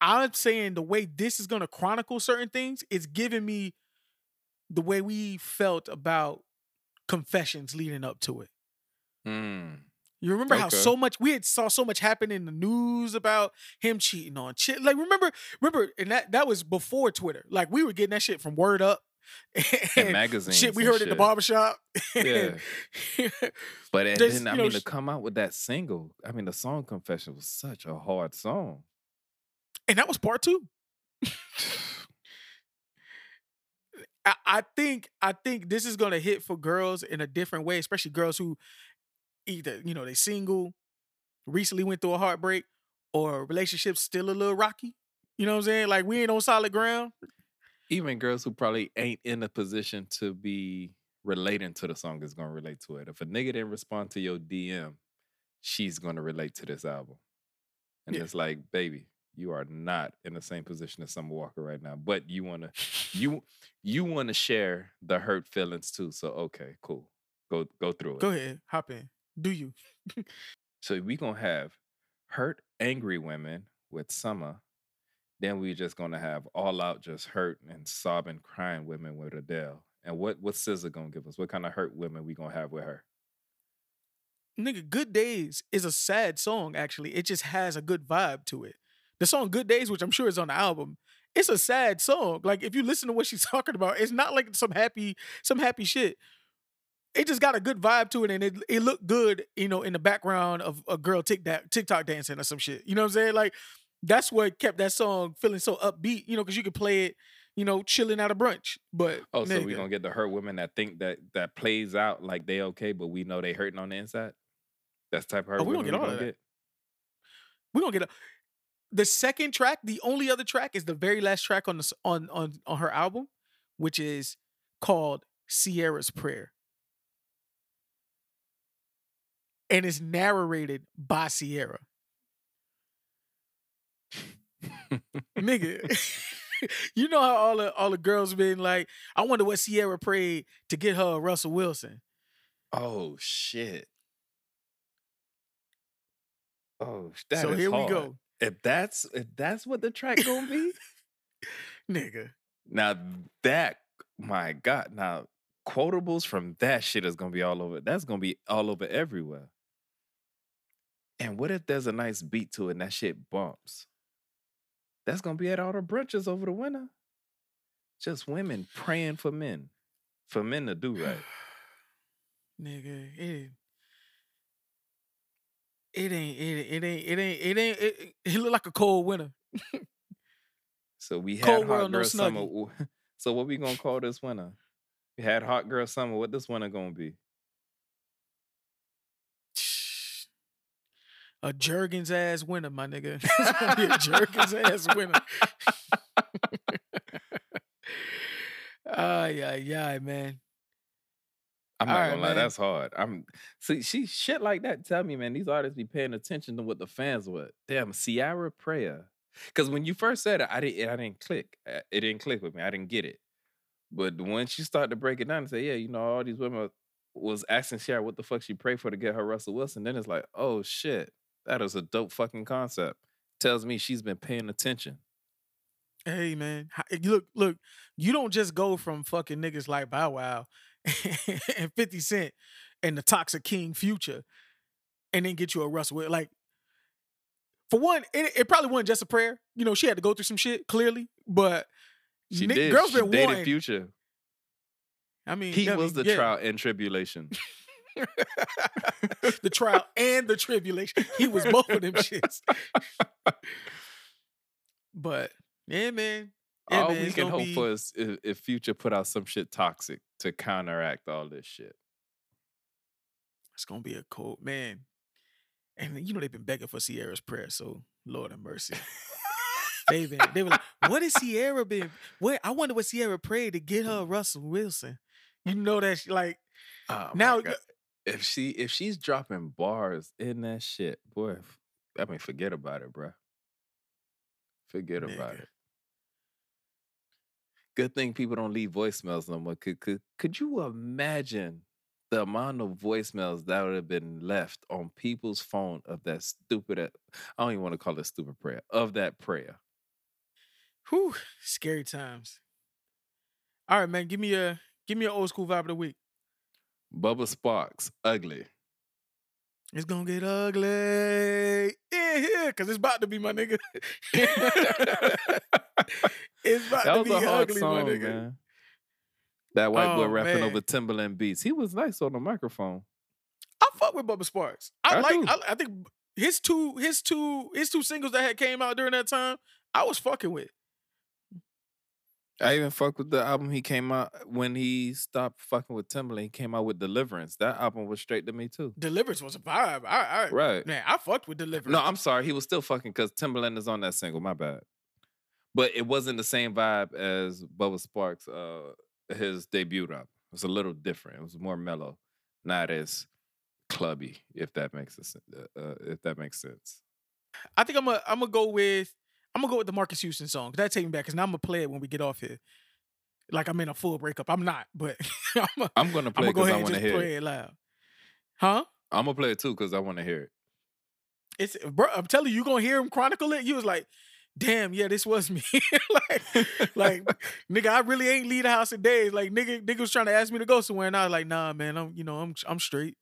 I'm saying the way this is gonna chronicle certain things, it's giving me the way we felt about confessions leading up to it. Mm. You remember how so much we had saw so much happen in the news about him cheating on chick. Like remember, remember, and that that was before Twitter. Like we were getting that shit from Word Up And magazines. shit we heard at the barbershop. Yeah. But and then I you know, mean to come out with that single. I mean the song Confession was such a hard song. and that was part two. I, I think I think this is gonna hit for girls in a different way, especially girls who either you know they single, recently went through a heartbreak, or relationships still a little rocky. You know what I'm saying? Like we ain't on solid ground. Even girls who probably ain't in a position to be relating to the song is gonna relate to it. If a nigga didn't respond to your DM, she's gonna relate to this album. And Yeah. it's like, baby, you are not in the same position as Summer Walker right now. But you wanna you you wanna share the hurt feelings too. So okay, cool. Go go through it. Go ahead, hop in. Do you? So we gonna have hurt, angry women with Summer. Then we just gonna have all out, just hurt and sobbing, crying women with Adele. And what what SZA gonna give us? What kind of hurt women we gonna have with her? Nigga, Good Days is a sad song, actually. It just has a good vibe to it. The song Good Days, which I'm sure is on the album, it's a sad song. Like if you listen to what she's talking about, it's not like some happy, some happy shit. It just got a good vibe to it, and it it looked good, you know, in the background of a girl TikTok TikTok dancing or some shit. You know what I'm saying? Like that's what kept that song feeling so upbeat, you know, because you could play it, you know, chilling out a brunch. But Oh, so we nigga, gonna get the hurt women that think that that plays out like they okay, but we know they hurting on the inside. That's the type of oh, hurt Oh, we gonna get all we of gonna that. get. we're gonna get a the second track the only other track is the very last track on the on on on her album which is called Ciara's prayer and it's narrated by Ciara nigga you know how all the all the girls been like i wonder what Ciara prayed to get her russell wilson Oh shit. Oh, that so here we go If that's if that's what the track gonna be, nigga Now that my God, now quotables from that shit is gonna be all over. That's gonna be all over everywhere. And what if there's a nice beat to it and that shit bumps? That's gonna be at all the brunches over the winter. Just women praying for men, for men to do right. nigga, it ain't. it ain't it, ain't, it ain't it ain't it ain't it, it look like a cold winter. So we had Cold hot world, no girl summer. So what we gonna call this winter? We had hot girl summer. What this winter gonna be? A Jergens ass winner, my nigga. It's gonna be a Jergens ass winner. Ay, yeah, yeah, man. I'm not right, gonna lie, man. that's hard. I'm see, she shit like that. Tell me, man, these artists be paying attention to what the fans want. Damn, Ciara Prayer. Because when you first said it, I didn't, I didn't click. Uh, It didn't click with me. I didn't get it. But once you start to break it down and say, yeah, you know, all these women was asking Ciara what the fuck she prayed for to get her Russell Wilson, then it's like, oh shit, that is a dope fucking concept. Tells me she's been paying attention. Hey man, eh, look, look. You don't just go from fucking niggas like Bow Wow and Fifty Cent and the Toxic King Future, and then get you a Russell. Like, for one, it, it probably wasn't just a prayer. You know, she had to go through some shit clearly, but She ni- did. girls she been dated wanting. Future. I mean, He I was mean, the yeah. trial and tribulation. the trial and the tribulation. He was both of them shits. but yeah, man. Yeah, all man, we can hope be- for is if, if Future put out some shit toxic to counteract all this shit. It's gonna be a cold man. And you know they've been begging for Ciara's prayer, so Lord have mercy. They've been they were like, what has Ciara been? What I wonder what Ciara prayed to get her Russell Wilson. You know that she, like Oh now. If she if she's dropping bars in that shit, boy, I mean, forget about it, bruh. Forget about it. Good thing people don't leave voicemails no more. Could could could you imagine the amount of voicemails that would have been left on people's phone of that stupid? I don't even want to call it stupid prayer of that prayer. whew, scary times. All right, man. Give me a give me an old school vibe of the week. Bubba Sparxxx, ugly. It's gonna get ugly. Yeah, yeah, because it's about to be my nigga. it's about that to was be a hard ugly, song, my nigga. man. That white boy Oh, rapping man. over Timberland beats. He was nice on the microphone. I fuck with Bubba Sparxxx. I, I like. I, I think his two, his two, his two singles that had came out during that time, I was fucking with. I even fuck with the album he came out when he stopped fucking with Timberland. He came out with Deliverance. That album was straight to me too. Deliverance was a vibe. I, I Right. man, I fucked with Deliverance. No, I'm sorry. He was still fucking because Timberland is on that single. My bad. But it wasn't the same vibe as Bubba Sparxxx, uh, his debut album. It was a little different. It was more mellow, not as clubby. If that makes a, uh, uh, if that makes sense. I think I'm gonna I'm gonna go with I'm gonna go with the Marques Houston song. That take me back because now I'm gonna play it when we get off here. Like I'm in a full breakup. I'm not, but I'm gonna, I'm gonna I'm gonna go because I ahead and just hear play it. it loud. Huh? I'm gonna play it too because I want to hear it. It's bro. I'm telling you, you gonna hear him chronicle it. You was like, damn, yeah, this was me. like, like, nigga, I really ain't leave the house in days. Like, nigga, nigga was trying to ask me to go somewhere, and I was like, nah, man, I'm, you know, I'm, I'm straight.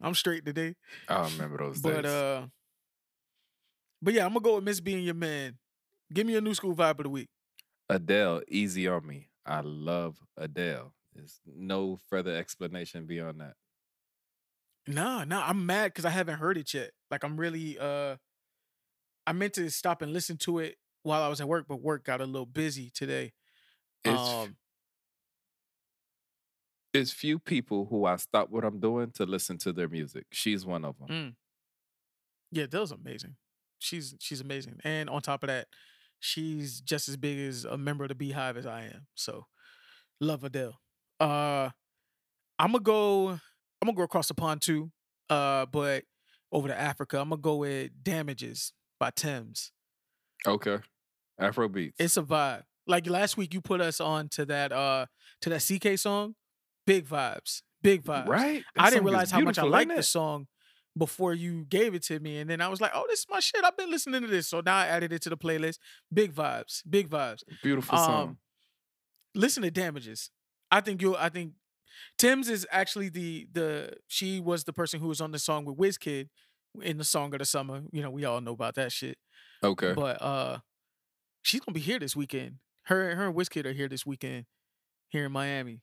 I'm straight today. I remember those But days. uh, but yeah, I'm gonna go with Miss Being Your Man. Give me a new school vibe of the week. Adele, easy on me. I love Adele. There's no further explanation beyond that. Nah, nah, I'm mad because I haven't heard it yet. Like, I'm really uh, I meant to stop and listen to it while I was at work, but work got a little busy today. It's um, it's few people who I stop what I'm doing to listen to their music. She's one of them. Mm. Yeah, was amazing. She's she's amazing, and on top of that, she's just as big as a member of the Beehive as I am. So, love Adele. Uh, I'm gonna go. I'm gonna go across the pond too. Uh, but over to Africa, I'm gonna go with "Damages" by Tems. Okay. Afro beats. It's a vibe. Like last week, you put us on to that uh to that CKay song. Big vibes. Big vibes. right. That I didn't realize how much I liked the song before you gave it to me. And then I was like, oh, this is my shit. I've been listening to this. So now I added it to the playlist. Big vibes. Big vibes. Beautiful song. Um, listen to damages. I think you'll I think Tems is actually the the she was the person who was on the song with WizKid in the song of the summer. You know, we all know about that shit. okay. But uh she's gonna be here this weekend. Her her and WizKid are here this weekend here in Miami.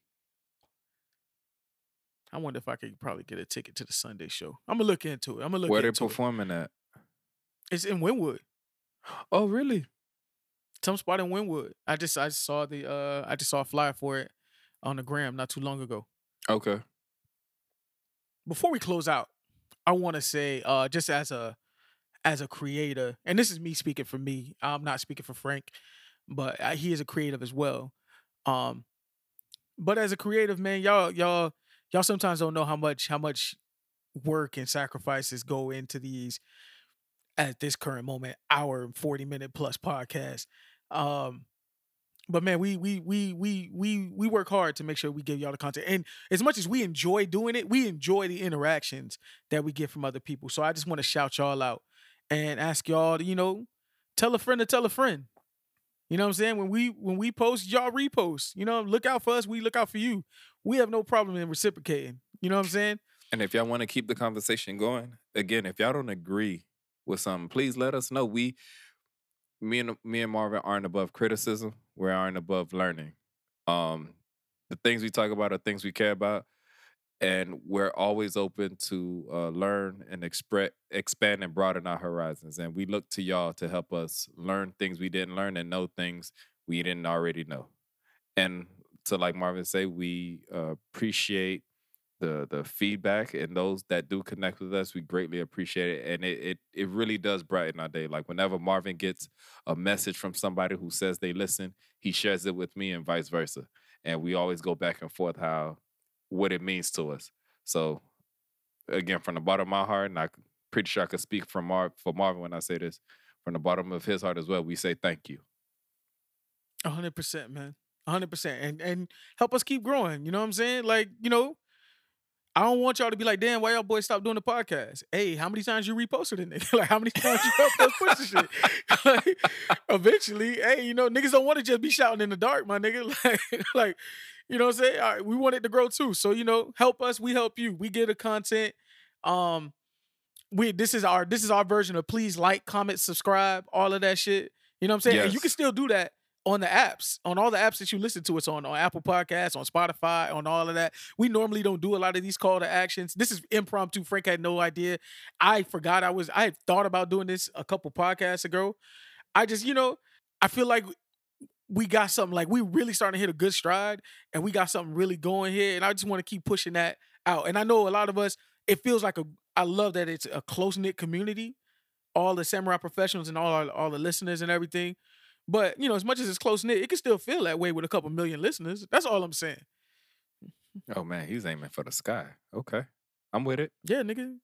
I wonder if I could probably get a ticket to the Sunday show. I'm gonna look into it. I'm gonna look into Where they into it. performing at? It's in Wynwood. Oh, really? Some spot in Wynwood. I just I saw the uh I just saw a flyer for it on the gram not too long ago. Okay. Before we close out, I want to say uh just as a as a creator, and this is me speaking for me. I'm not speaking for Frank, but uh, he is a creative as well. Um, but as a creative man, y'all y'all y'all sometimes don't know how much how much work and sacrifices go into these at this current moment hour and 40 minute plus podcast um but man we we we we we we work hard to make sure we give y'all the content and as much as we enjoy doing it we enjoy the interactions that we get from other people so i just want to shout y'all out and ask y'all to you know tell a friend to tell a friend you know what i'm saying when we when we post y'all repost you know look out for us we look out for you we have no problem in reciprocating you know what i'm saying And if y'all want to keep the conversation going, again, if y'all don't agree with something, please let us know. We, me and me and Marvin aren't above criticism. We aren't above learning. Um, the things we talk about are things we care about, and we're always open to uh, learn and express, expand and broaden our horizons. And we look to y'all to help us learn things we didn't learn and know things we didn't already know. And to like Marvin say, we uh, appreciate the the feedback and those that do connect with us we greatly appreciate it and it, it it really does brighten our day like whenever marvin gets a message from somebody who says they listen he shares it with me and vice versa and we always go back and forth how what it means to us so again from the bottom of my heart and i'm pretty sure i could speak from Mar- for marvin when i say this from the bottom of his heart as well we say thank you hundred percent, man. Hundred percent. And and help us keep growing. You know what I'm saying? Like, you know, I don't want y'all to be like, damn, why y'all boys stop doing the podcast? Hey, how many times you reposted it, nigga? like, how many times you helped us push the shit? like, eventually, hey, you know, niggas don't want to just be shouting in the dark, my nigga. Like, like, you know what I'm saying? All right, we want it to grow too. So, you know, help us, we help you. We get the content. Um, we this is our this is our version of please like, comment, subscribe, all of that shit. You know what I'm saying? And you can still do that on the apps, on all the apps that you listen to us on, on Apple Podcasts, on Spotify, on all of that. We normally don't do a lot of these call to actions. This is impromptu. Frank had no idea. I forgot I was I had thought about doing this a couple podcasts ago. I just, you know, I feel like we got something like we really starting to hit a good stride and we got something really going here. And I just want to keep pushing that out. And I know a lot of us, it feels like a I love that it's a close-knit community. All the samurai professionals and all our, all the listeners and everything. But you know, as much as it's close knit, it can still feel that way with a couple million listeners. That's all I'm saying. oh man he's aiming for the sky okay i'm with it Yeah, nigga.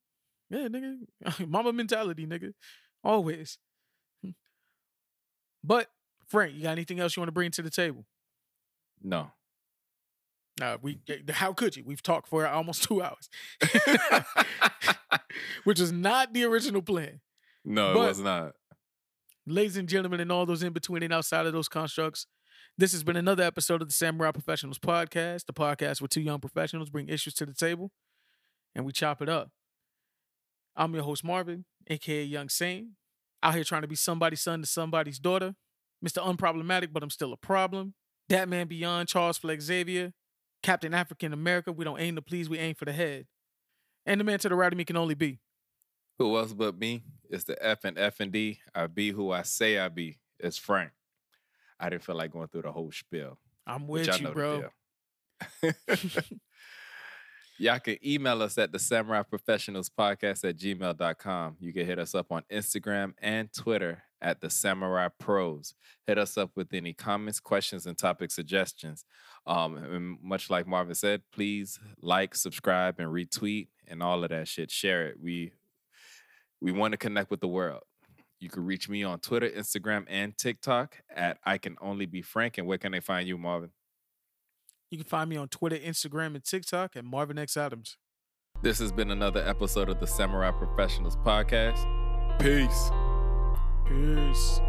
Yeah, nigga. Mama mentality, nigga. Always. But Frank, you got anything else you want to bring to the table? no Uh, we how could you? We've talked for almost two hours, which is not the original plan. no it was not Ladies and gentlemen, and all those in between and outside of those constructs, this has been another episode of the Samurai Professionals Podcast, the podcast where two young professionals bring issues to the table and we chop it up. I'm your host, Marvin, aka Young Sane, out here trying to be somebody's son to somebody's daughter, Mr. Unproblematic, but I'm still a problem. That man beyond Charles Flex Xavier, Captain African America, we don't aim to please, we aim for the head. And the man to the right of me can only be. Who else but me? It's the F and F and D. I be who I say I be. It's Frank. I didn't feel like going through the whole spiel. I'm with you, bro. Y'all can email us at the Samurai Professionals Podcast at gmail.com. You can hit us up on Instagram and Twitter at the Samurai Pros. Hit us up with any comments, questions, and topic suggestions. Um, and much like Marvin said, please like, subscribe, and retweet and all of that shit. Share it. We we want to connect with the world. You can reach me on Twitter, Instagram, and TikTok at I can only be Frank. And where can they find you, Marvin? You can find me on Twitter, Instagram, and TikTok at Marvin X Adams. This has been another episode of the Samurai Professionals Podcast. Peace. Peace.